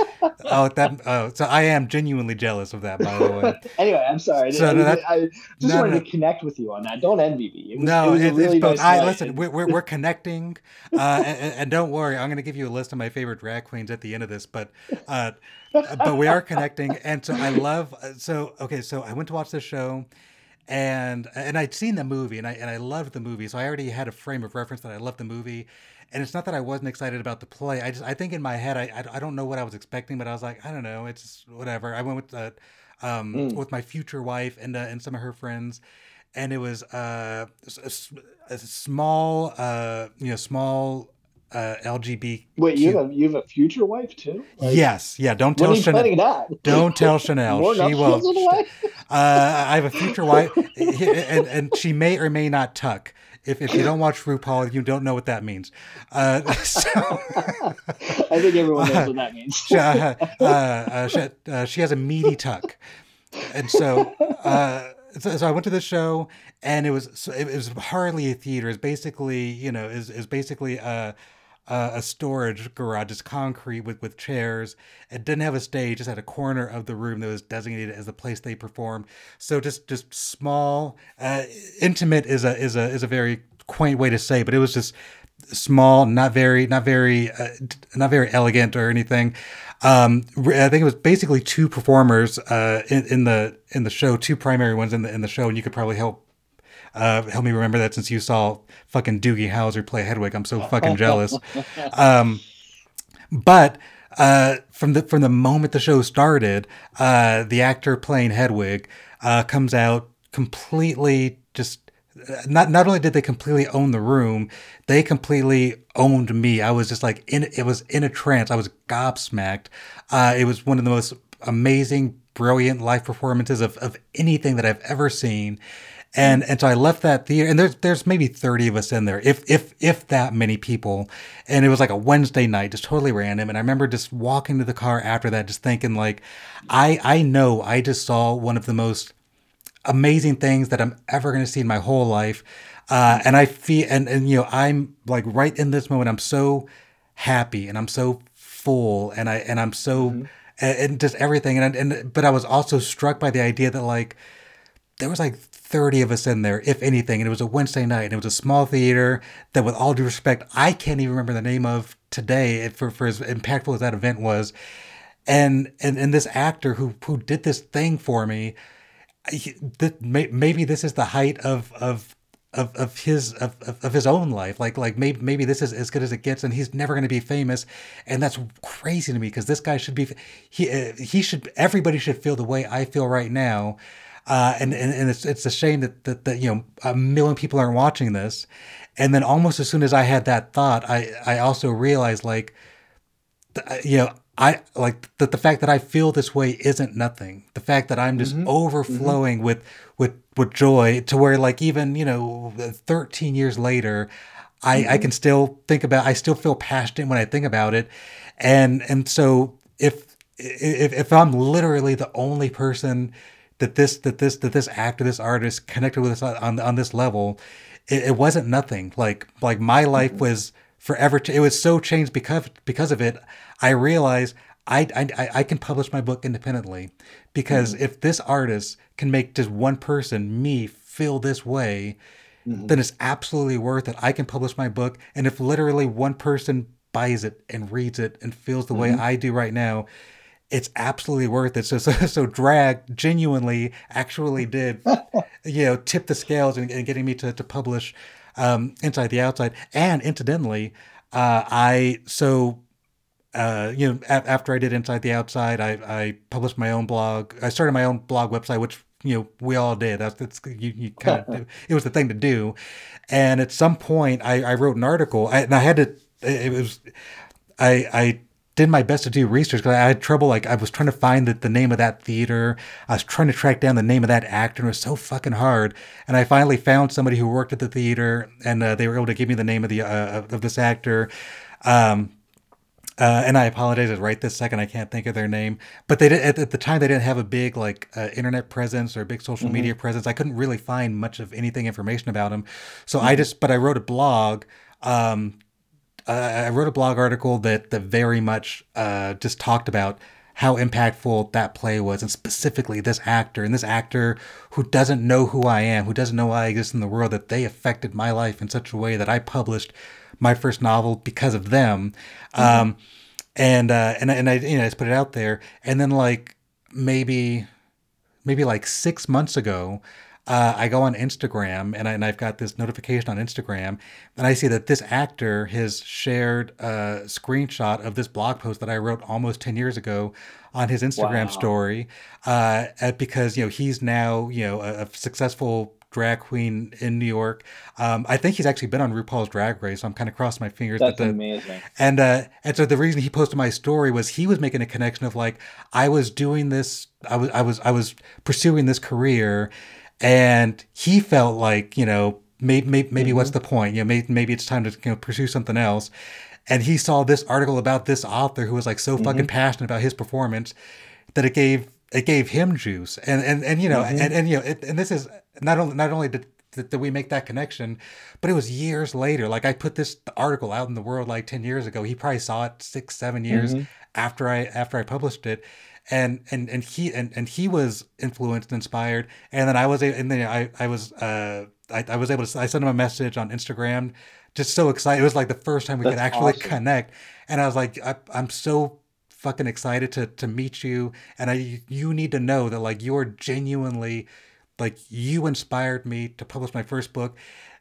oh, that, oh, so I am genuinely jealous of that, by the way. anyway, I'm sorry. So, I, no, that- I just no, wanted no. to connect with you on that. Don't envy me. It was, no, it was it's, a really it's both. nice I listen. We're, we're, we're connecting, uh, and, and don't worry. I'm going to give you a list of my favorite drag queens at the end of this, but, uh, but we are connecting, and so I love. So okay, so I went to watch this show, and and I'd seen the movie, and I and I loved the movie, so I already had a frame of reference that I loved the movie. And it's not that I wasn't excited about the play. I just I think in my head I I, I don't know what I was expecting, but I was like I don't know. It's just whatever. I went with uh, um Mm. with my future wife and uh, and some of her friends, and it was uh a, a small uh you know small uh LGBT. Wait, you have a you have a future wife too? Like, yes, yeah. Don't tell Chanel. planning that? Don't tell Chanel. She will. the? Uh, I have a future wife, and, and she may or may not tuck. If, if you don't watch RuPaul, you don't know what that means. Uh, so, I think everyone knows what that means. she, uh, uh, uh, she, uh, she has a meaty tuck, and so, uh, so, so I went to the show, and it was so it, was hardly a theater. It's basically you know is is basically a, a a storage garage. It's concrete with with chairs. It didn't have a stage. Just had a corner of the room that was designated as the place they performed. So just just small, uh, intimate is a is a is a very quaint way to say, but it was just small, not very, not very, uh, not very elegant or anything. Um, I think it was basically two performers uh, in, in the in the show, two primary ones in the in the show, and you could probably help uh, help me remember that since you saw fucking Doogie Howser play Hedwig. I'm so fucking jealous. Um, but uh, from the from the moment the show started, uh, the actor playing Hedwig uh, comes out completely just. Not not only did they completely own the room, they completely owned me. I was just like in it was in a trance. I was gobsmacked. Uh, it was one of the most amazing, brilliant live performances of, of anything that I've ever seen. And and so I left that theater, and there's there's maybe thirty of us in there, if if if that many people. And it was like a Wednesday night, just totally random. And I remember just walking to the car after that, just thinking like, I I know I just saw one of the most amazing things that I'm ever going to see in my whole life. Uh, and I feel, and, and, you know, I'm like right in this moment, I'm so happy and I'm so full and I, and I'm so, and, and just everything. And, and, but I was also struck by the idea that like, there was like 30 of us in there, if anything. And it was a Wednesday night and it was a small theater that with all due respect, I can't even remember the name of today for, for as impactful as that event was. And, and, and this actor who, who did this thing for me, he- th- may- maybe this is the height of of of, of his of, of of his own life like like maybe maybe this is as good as it gets and he's never going to be famous and that's crazy to me because this guy should be he uh, he should everybody should feel the way I feel right now Uh, and, and, and it's, it's a shame that, that, that, you know, a million people aren't watching this. And then almost as soon as I had that thought, I, I also realized like, you know, I like that the fact that I feel this way isn't nothing. The fact that I'm just mm-hmm. overflowing mm-hmm. with with with joy to where like even you know 13 years later, I mm-hmm. I can still think about. I still feel passionate when I think about it, and and so if if if I'm literally the only person that this that this that this actor this artist connected with us on on this level, it, it wasn't nothing. Like like my life mm-hmm. was forever. It was so changed because because of it. I realized I, I, I can publish my book independently because mm-hmm. if this artist can make just one person, me, feel this way, mm-hmm. then it's absolutely worth it. I can publish my book. And if literally one person buys it and reads it and feels the mm-hmm. way I do right now, it's absolutely worth it. So, so, so drag genuinely actually did, you know, tip the scales and, getting me to, to publish um, Inside the Outside. And incidentally, uh, I, so uh, you know, a- after I did Inside the Outside, I, I published my own blog. I started my own blog website, which you know we all did. That's, that's you, you kind of it was the thing to do. And at some point, I, I wrote an article, I, and I had to. It was I I did my best to do research because I had trouble. Like I was trying to find the, the name of that theater. I was trying to track down the name of that actor, and it was so fucking hard. And I finally found somebody who worked at the theater, and uh, they were able to give me the name of the uh, of this actor. Um, uh, and I apologize right this second. I can't think of their name, but they did at, at the time they didn't have a big like uh, internet presence or a big social mm-hmm. media presence. I couldn't really find much of anything information about them. So mm-hmm. I just, but I wrote a blog. Um, uh, I wrote a blog article that that very much uh, just talked about how impactful that play was, and specifically this actor and this actor who doesn't know who I am, who doesn't know why I exist in the world, that they affected my life in such a way that I published my first novel because of them. Mm-hmm. Um, and uh, and and I you know I just put it out there, and then like maybe maybe like six months ago, uh, I go on Instagram and, I, and I've got this notification on Instagram, and I see that this actor has shared a screenshot of this blog post that I wrote almost 10 years ago on his Instagram wow. story uh, because, you know, he's now, you know, a, a successful drag queen in New York. Um, I think he's actually been on RuPaul's Drag Race, so I'm kind of crossing my fingers. That's the, amazing. And uh, and so the reason he posted my story was he was making a connection of like I was doing this, I was I was I was pursuing this career, and he felt like you know maybe maybe, maybe mm-hmm. what's the point? You know maybe maybe it's time to you know pursue something else. And he saw this article about this author who was like so mm-hmm. fucking passionate about his performance that it gave it gave him juice and and and you know mm-hmm. and and you know it, and this is not only not only did, did we make that connection, but it was years later. Like I put this article out in the world like ten years ago. He probably saw it six seven years mm-hmm. after I after I published it. And, and and he and, and he was influenced and inspired. And then I was and then I I was uh I, I was able to I sent him a message on Instagram just so excited. It was like the first time we That's could actually awesome. connect. And I was like I, I'm so fucking excited to to meet you. And I you need to know that like you're genuinely like you inspired me to publish my first book.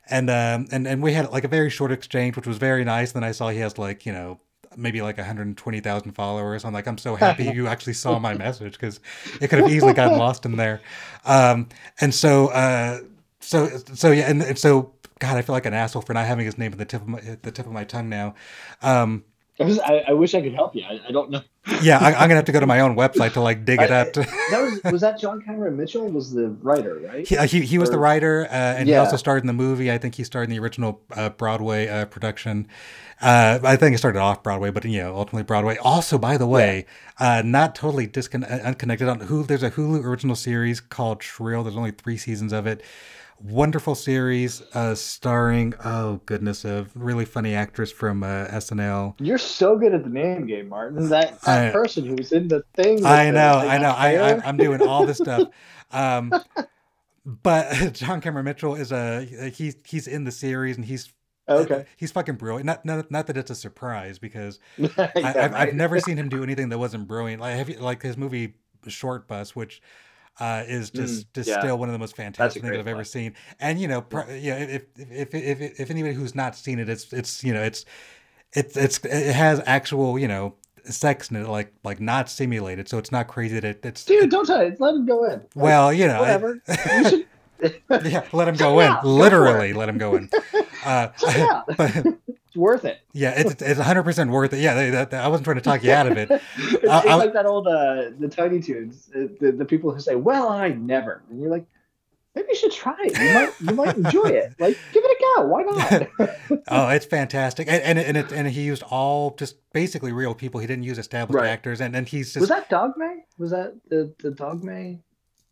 And um and and we had like a very short exchange which was very nice. And then i saw he has like you know maybe like 120,000 followers. I'm like, I'm so happy you actually saw my message because it could have easily gotten lost in there. Um, and so, uh, so, so yeah, and, and, so, God, I feel like an asshole for not having his name at the tip of my, the tip of my tongue now. Um, I, I, wish I could help you. I, I don't know. yeah, I, am gonna have to go to my own website to like dig it up. that was was that John Cameron Mitchell was the writer, right? He uh, he, he was or, the writer, uh, and yeah. he also starred in the movie. I think he starred in the original uh, Broadway uh, production. Uh, I think it started off Broadway, but you know, ultimately Broadway. Also, by the way, yeah. Uh, not totally disconnected, unconnected on Hulu. There's a Hulu original series called Shrill. There's only three seasons of it wonderful series uh, starring oh goodness a really funny actress from uh, SNL. You're so good at the name game, Martin. That, that I, person who was in the thing. I know, I know. I, I am doing all this stuff. Um, but John Cameron Mitchell is a he's he's in the series and he's okay. He's fucking brilliant. Not not, not that it's a surprise because yeah, I, have I've never seen him do anything that wasn't brilliant. Like have you, like his movie Shortbus, which uh, is just mm, just yeah. still one of the most fantastic things I've one. ever seen. And you know, pr- yeah, if, if if if if anybody who's not seen it, it's it's you know it's it's it's it has actual you know sex in it, like like not simulated, so it's not crazy that it, it's. Dude, don't tell it. Let him go in. Like, well, you know, whatever. you should. yeah, let him go in. Yeah, go Literally, let him go in. Uh, Yeah. but worth it. yeah, it's it's 100 percent worth it. Yeah, they, that, I wasn't trying to talk you out of it. It's, I- like that old uh, the Tiny Toons, uh, the, the people who say, "Well, I never," and you're like, maybe you should try it. You might you might enjoy it. Like, give it a go. Why not? Oh, it's fantastic, and and and, it, and he used all just basically real people. He didn't use established Right. actors, and and he's just Was that Dogme? Was that the the Dogme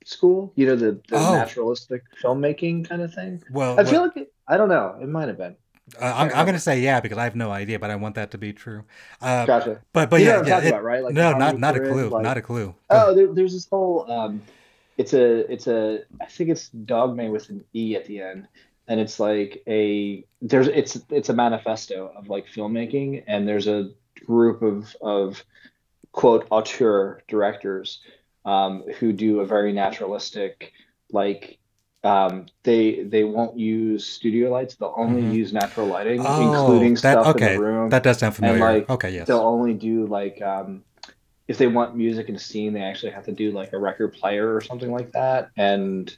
school? You know, the, the Oh. naturalistic filmmaking kind of thing. well. I feel well, like it, I don't know. It might have been. Uh, I'm I'm gonna say yeah because I have no idea, but I want that to be true. Uh, Gotcha. but but you know yeah, yeah it- about, right? Like no, not not a clue, like- not a clue. Oh, there, there's this whole. Um, it's a it's a I think it's Dogme with an e at the end, and it's like a there's it's it's a manifesto of like filmmaking, and there's a group of of quote auteur directors um, who do a very naturalistic like. Um, they they won't use studio lights. They'll only Mhm. use natural lighting, Oh, including that- stuff okay, in the room That does sound familiar. like, okay, yes. they'll only do like um if they want music in a scene they actually have to do like a record player or something like that and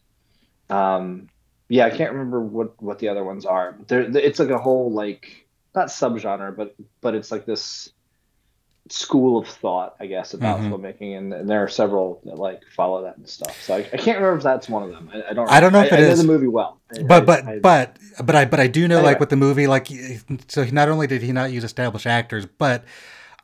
um yeah i can't remember what what the other ones are there it's like a whole like not subgenre but but it's like this school of thought i guess about Mhm. filmmaking and, and there are several that like follow that and stuff. So i, I can't remember if that's one of them. I, I don't I don't know if I, it I know the movie well. But I- but but but I but I do know like with the movie like so not only did he not use established actors but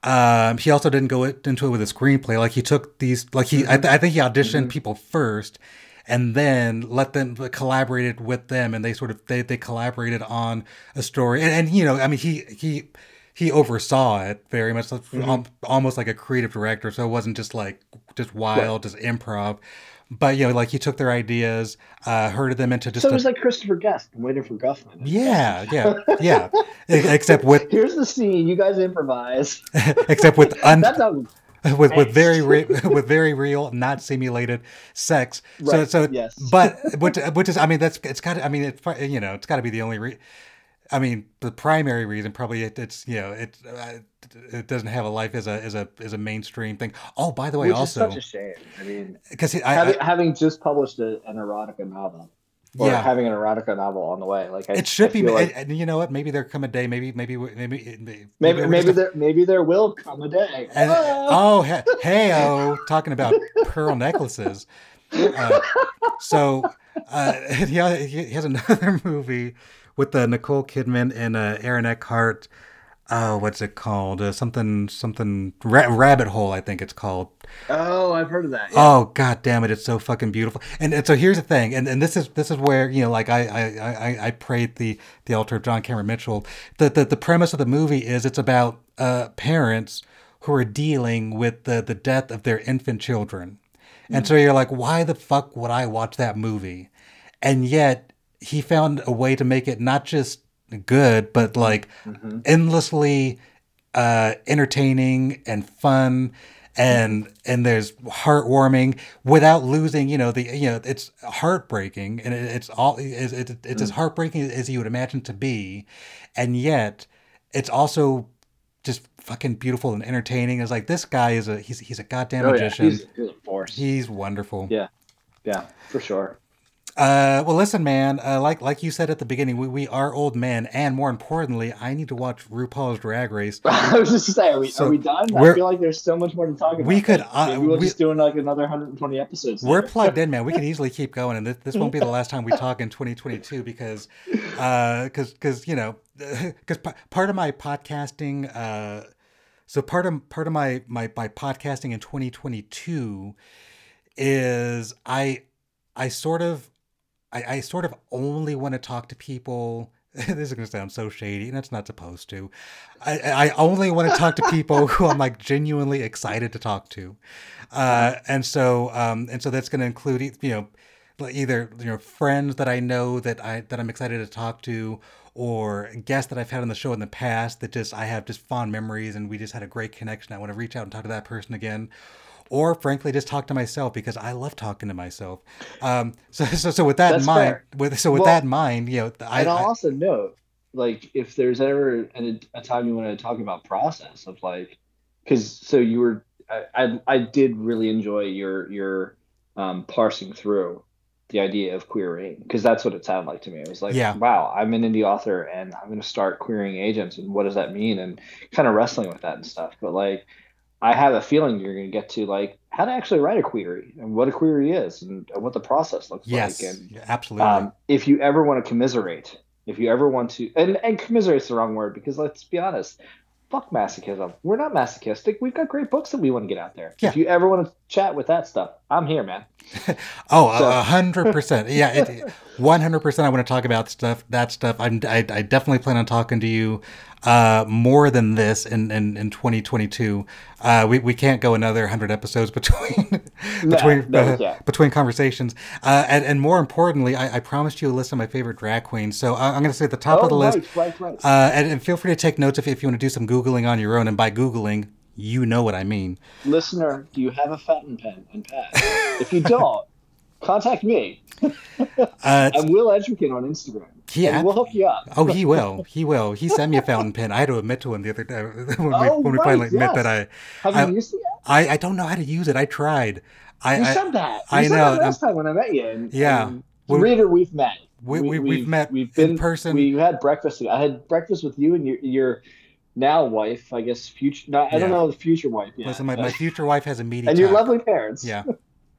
um he also didn't go into it with a screenplay. Like he took these like he I, th- I think he auditioned Mhm. people first and then let them collaborated with them and they sort of they, they collaborated on a story. And, and you know I mean he he he oversaw it very much Mhm. al- almost like a creative director so it wasn't just like just wild just improv but you know like he took their ideas uh herded them into just so it a- was like christopher guest waiting for guffman yeah, yeah, yeah. Except with Here's the scene. You guys improvise. except with un, That sounds with with very re, with very real, not simulated sex. So Right, so yes. but which which is I mean that's it's got I mean it's you know it's got to be the only re- I mean the primary reason probably it, it's you know it uh, it doesn't have a life as a as a as a mainstream thing. Oh, by the way, which also is such a shame. I mean, because having, having just published a, an erotica novel, or yeah. having an erotica novel on the way, like I, It should I be, like and, you know what? Maybe there come a day. Maybe, maybe, maybe, maybe, maybe maybe just a- there maybe there will come a day. And, oh, he, hey, oh, talking about pearl necklaces. Uh, so uh, he, he has another movie with uh, Nicole Kidman and uh, Aaron Eckhart. Oh, what's it called? Uh, something, something, ra- Rabbit Hole, I think it's called. oh, I've heard of that. Yeah. Oh god damn it, it's so fucking beautiful. And, and so here's the thing, and, and this is this is where, you know, like I I, I, I prayed the the altar of John Cameron Mitchell. The, the the premise of the movie is it's about uh parents who are dealing with the, the death of their infant children. And so you're like, why the fuck would I watch that movie? And yet he found a way to make it not just good, but like Mhm. endlessly uh, entertaining and fun and and there's heartwarming without losing you know the you know it's heartbreaking and it, it's all it's, it's, it's as heartbreaking as you would imagine to be and yet it's also just fucking beautiful and entertaining it's like this guy is a he's he's a goddamn Oh, yeah. magician He's, he's a force. he's wonderful Yeah. yeah, for sure. Uh, well, listen, man. Uh, like like you said at the beginning, we, we are old men, and more importantly, I need to watch RuPaul's Drag Race. I was just saying, are we, So are we done? we're- I feel like there's so much more to talk about. We could, uh, we'll we- just doing like another 120 episodes. We're plugged in, man. We can easily keep going, and this, this won't be the last time we talk in 2022 because, because because you know, because part of my podcasting, uh, so part of part of my my my podcasting in 2022 is I I sort of I, I sort of only want to talk to people. this is going to sound so shady, and it's not supposed to. I, I only want to talk to people who I'm like genuinely excited to talk to, uh, and so um, and so that's going to include you know either you know friends that I know that I that I'm excited to talk to, or guests that I've had on the show in the past that just I have just fond memories and we just had a great connection. I want to reach out and talk to that person again or frankly just talk to myself because I love talking to myself. Um, so, so, so with that That's in mind, fair. with so with Well, that in mind, you know, I, and I'll I also note, like, if there's ever a, a time you want to talk about process of like, because so you were I, I I did really enjoy your your um, parsing through the idea of querying because that's what it sounded like to me. It was like, Yeah. wow, I'm an indie author and I'm going to start querying agents and what does that mean and kind of wrestling with that and stuff. But like, I have a feeling you're going to get to like how to actually write a query and what a query is and what the process looks Yes, like. And absolutely. um, if you ever want to commiserate, if you ever want to, and and commiserate's the wrong word because let's be honest, fuck masochism. We're not masochistic. We've got great books that we want to get out there. Yeah. If you ever want to chat with that stuff, I'm here, man. Oh, a hundred percent. Yeah, one hundred percent. I want to talk about stuff. That stuff. I'm, I, I definitely plan on talking to you uh, more than this in in, in 2022. Uh, we we can't go another hundred episodes between between no, we uh, between conversations. Uh, and and more importantly, I, I promised you a list of my favorite drag queens. So I, I'm going to say at the top oh, of the list. right, right, right. Uh, and, and feel free to take notes if, if you want to do some googling on your own. And by googling, you know what I mean. Listener, do you have a fountain pen and pad? if you don't, contact me. Uh, I'm Will Entrekin on Instagram. Yeah. and we'll hook you up. Oh, he will. He will. He sent me a fountain pen. I had to admit to him the other day when we, Oh, when we right, finally admit yes. that I, Have you I- used it yet? I, I don't know how to use it. I tried. I, You said that. You I said know, That last time when I met you. And, Yeah. and We- reader, we've met. We- we- we've met We've been, in person. We had breakfast. I had breakfast with you and your your now wife. I guess future. No, I Yeah. don't know the future wife yet. listen. My, my future wife has a meeting. and your lovely parents. Yeah.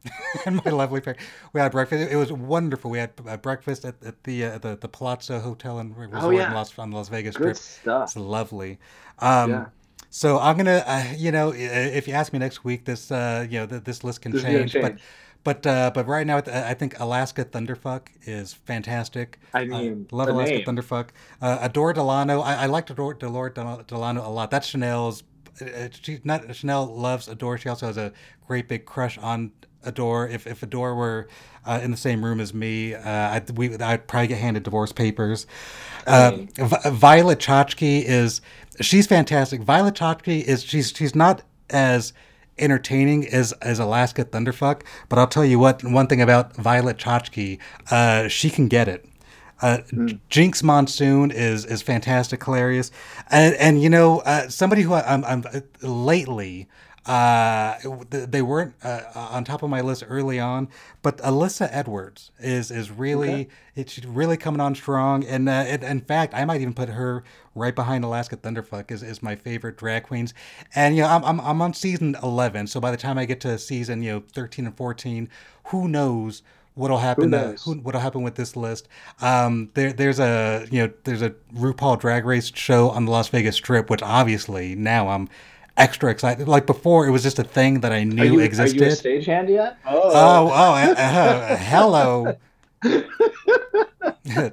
and my lovely parents. We had breakfast. It was wonderful. We had uh, breakfast at, at the uh, the the Palazzo Hotel and Resort Oh, yeah. in Las, on the Las Vegas Good Strip. stuff. It's lovely. Um, Yeah. So I'm gonna, uh, you know, if you ask me next week, this, uh, you know, th- this list can This is gonna change, but, but, uh, but right now, I think Alaska Thunderfuck is fantastic. I Uh, mean, love Alaska name. Thunderfuck. Uh, Adore Delano. I, I liked Adore, Adore Del- Delano a lot. That's Chanel's. Uh, she not Chanel loves Adore. She also has a great big crush on Adore. If if Adore were uh, in the same room as me, uh, I'd, we I'd probably get handed divorce papers. Uh, Vi- Violet Chachki is she's fantastic. Violet Chachki is she's she's not as entertaining as as Alaska Thunderfuck, but I'll tell you what one thing about Violet Chachki, uh, she can get it. Uh, Jinkx Monsoon is is fantastic, hilarious, and and you know uh, somebody who I, I'm I'm uh, lately. Uh, they weren't uh, on top of my list early on, but Alyssa Edwards is is really it's really coming on strong, and uh, it, in fact, I might even put her right behind Alaska Thunderfuck is, is my favorite drag queens, and you know I'm, I'm I'm on season eleven, so by the time I get to season you know thirteen and fourteen, who knows what'll happen? Who uh, knows? who, what'll happen with this list? Um, there, there's a you know there's a RuPaul Drag Race show on the Las Vegas Strip, which obviously now I'm extra excited. Like before, it was just a thing that I Are knew you, existed. Are you a stagehand yet? oh, oh, uh, uh, hello.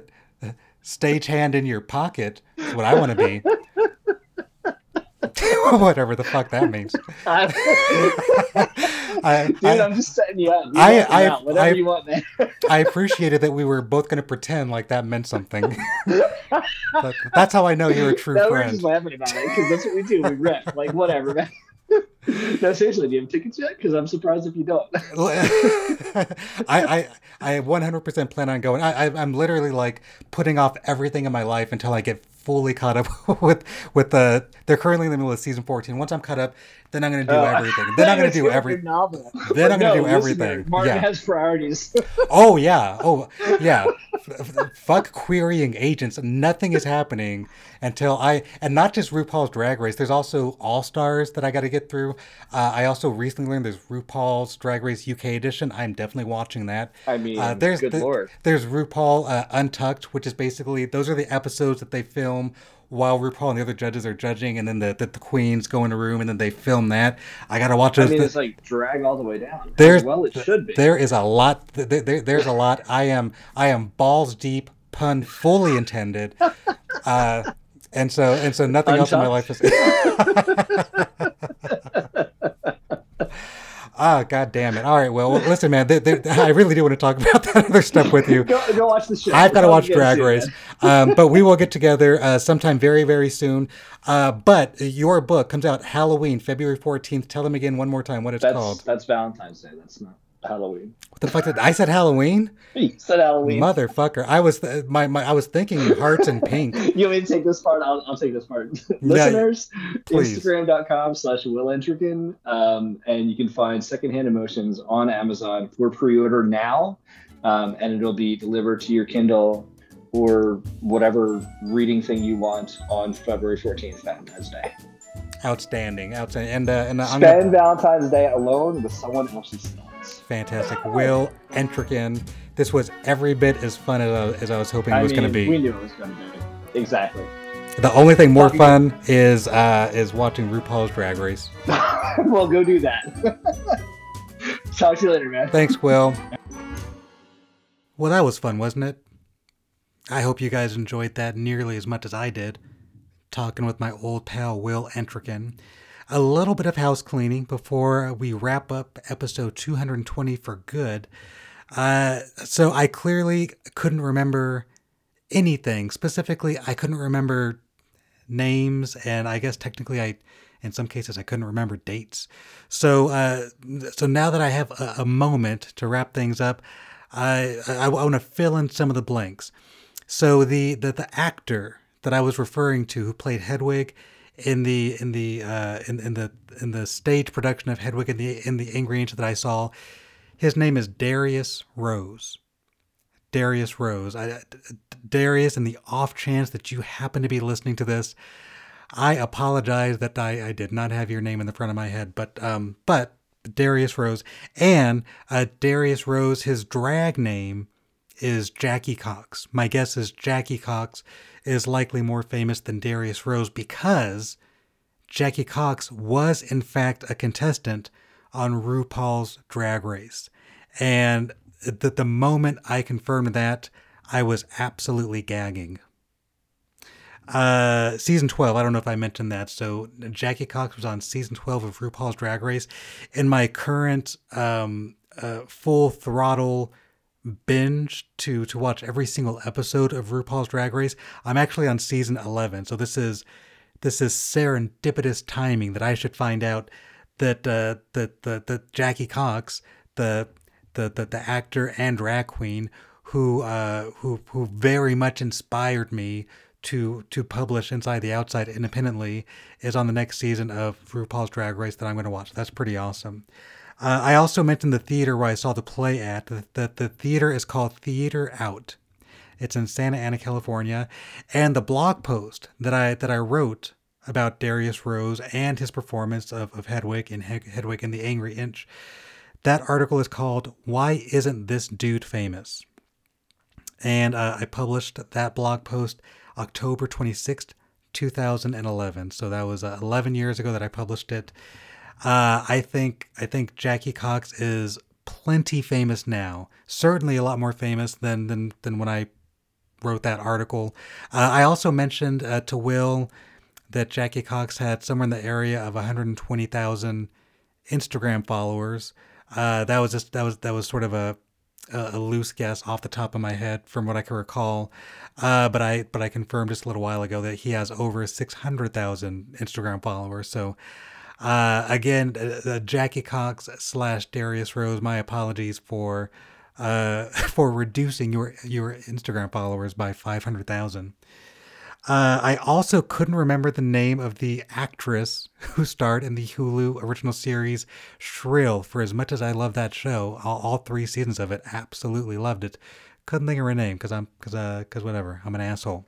Stagehand in your pocket is what I want to be. Whatever the fuck that means. I, Dude, I, I'm just setting you up. You I- I- out, whatever I- you want, man. I appreciated that we were both going to pretend like that meant something. That's how I know you're a true no, we're friend. just laughing about it because that's what we do. We rip. Like, whatever, man. no, seriously, do you have tickets yet? Because I'm surprised if you don't. I, I I 100% plan on going. I, I I'm literally like putting off everything in my life until I get fully caught up with with the. They're currently in the middle of season 14. Once I'm caught up, then I'm gonna do Oh, everything. Then I'm gonna do everything. every. Novel. Then I'm gonna No, do everything. Martin Yeah. has priorities. Oh yeah. Oh yeah. Fuck querying agents. Nothing is happening until I and not just RuPaul's Drag Race. There's also All Stars that I got to get through. Uh, I also recently learned there's RuPaul's Drag Race UK edition. I'm definitely watching that. I mean, Uh, there's good the- lord. There's RuPaul uh, Untucked, which is basically those are the episodes that they film while RuPaul and the other judges are judging, and then the the, the queens go in a room and then they film that. I gotta watch I mean, The- it's like drag all the way down. There's- well, it should be. there is a lot. There, there, there's a lot. I am I am balls deep, pun fully intended. Uh, and so and so nothing else in my life is. Ah, god damn it! All right, well, listen, man. There, there, I really do want to talk about that other stuff with you. Go, go watch the show. I've got to watch Drag Race, um, but we will get together uh, sometime very, very soon. Uh, but your book comes out Halloween, February fourteenth. Tell them again one more time what it's That's called. that's Valentine's Day. That's not. Halloween. What the fuck did I said Halloween? You said Halloween. Motherfucker. I was th- my, my I was thinking hearts and pink. you want me to take this part? I'll, I'll take this part. Listeners, please. Instagram.com slash Will Entrekin. Um, and you can find Secondhand Emotions on Amazon for pre-order now. Um, and it'll be delivered to your Kindle or whatever reading thing you want on February 14th, Valentine's Day. Outstanding, outstanding, and uh, and uh, Spend Valentine's Day alone with someone else's fantastic. Will Entrekin. This was every bit as fun as I, as I was hoping it was going to be. we knew it was going to be. Exactly. The only thing more fun is uh, is watching RuPaul's Drag Race. well, go do that. Talk to you later, man. Thanks, Will. Well, that was fun, wasn't it? I hope you guys enjoyed that nearly as much as I did. Talking with my old pal Will Entrekin. A little bit of house cleaning before we wrap up episode 220 for good. Uh, so I clearly couldn't remember anything. Specifically, I couldn't remember names, and I guess technically, I, in some cases, I couldn't remember dates. So, uh, so now that I have a, a moment to wrap things up, I I, I want to fill in some of the blanks. So the, the the actor that I was referring to, who played Hedwig in the in the uh, in, in the in the stage production of Hedwig in the in the Angry Inch that I saw, his name is Darius Rose. Darius Rose. I, Darius, in the off chance that you happen to be listening to this, I apologize that I, I did not have your name in the front of my head, but um, but Darius Rose and uh, Darius Rose, his drag name is Jackie Cox. My guess is Jackie Cox is likely more famous than Darius Rose because Jackie Cox was in fact a contestant on RuPaul's Drag Race, and the the moment I confirmed that, I was absolutely gagging. Uh, season 12, I don't know if I mentioned that. So, Jackie Cox was on season 12 of RuPaul's Drag Race. In my current um, uh, full throttle binge to to watch every single episode of RuPaul's Drag Race, I'm actually on season 11. So this is this is serendipitous timing that I should find out that uh, that the the Jackie Cox, the the the, the actor and drag queen who uh, who who very much inspired me to to publish Inside the Outside independently is on the next season of RuPaul's Drag Race that I'm going to watch. That's pretty awesome. Uh, I also mentioned the theater where I saw the play at. The, the, the theater is called Theater Out. It's in Santa Ana, California, and the blog post that I that I wrote about Darius Rose and his performance of, of Hedwig in Hedwig and the Angry Inch. That article is called "Why Isn't This Dude Famous?" And uh, I published that blog post October 26th, 2011. So that was uh, 11 years ago that I published it. Uh, I think I think Jackie Cox is plenty famous now. Certainly a lot more famous than than than when I wrote that article. Uh, I also mentioned uh, to Will that Jackie Cox had somewhere in the area of 120,000 Instagram followers. Uh, that was just that was that was sort of a a loose guess off the top of my head from what I can recall. Uh, but I but I confirmed just a little while ago that he has over 600,000 Instagram followers. So uh, again, uh, Jackie Cox slash Darius Rose. My apologies for uh, for reducing your your Instagram followers by five hundred thousand. Uh, I also couldn't remember the name of the actress who starred in the Hulu original series Shrill. For as much as I love that show, all, all three seasons of it, absolutely loved it. Couldn't think of her name because I'm because uh because whatever. I'm an asshole.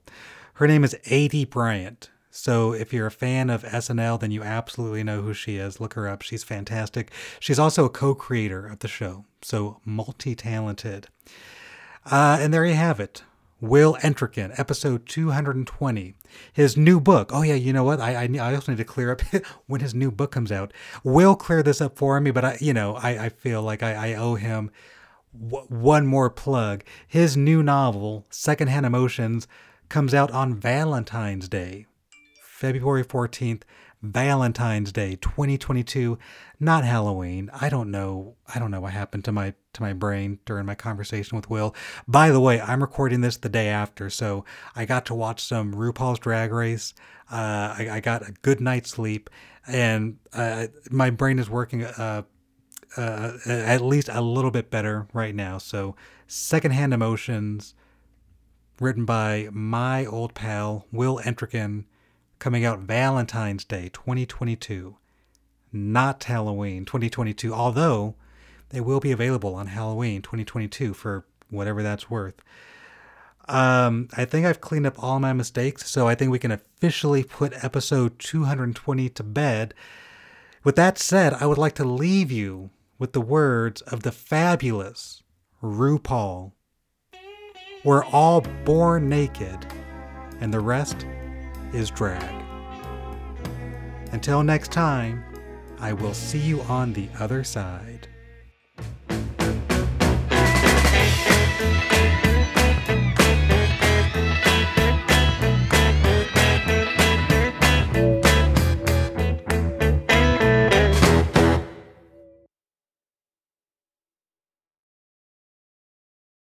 Her name is Aidy Bryant. So if you're a fan of SNL, then you absolutely know who she is. Look her up. She's fantastic. She's also a co-creator of the show, so multi-talented. Uh, and there you have it. Will Entrekin, episode 220. His new book. Oh, yeah, you know what? I, I, I also need to clear up when his new book comes out. Will clear this up for me, but I, you know, I, I feel like I, I owe him w- one more plug. His new novel, Secondhand Emotions, comes out on Valentine's Day, February 14th, Valentine's Day 2022, not Halloween. I don't know. I don't know what happened to my to my brain during my conversation with Will. By the way, I'm recording this the day after, so I got to watch some RuPaul's Drag Race. Uh, I, I, got a good night's sleep, and uh, my brain is working uh, uh, at least a little bit better right now. So, Secondhand Emotions, written by my old pal Will Entrekin, coming out Valentine's Day 2022, not Halloween 2022, although they will be available on Halloween 2022 for whatever that's worth. Um, I think I've cleaned up all my mistakes, so I think we can officially put episode 220 to bed. With that said, I would like to leave you with the words of the fabulous RuPaul. We're all born naked, and the rest is drag. Until next time, I will see you on the other side.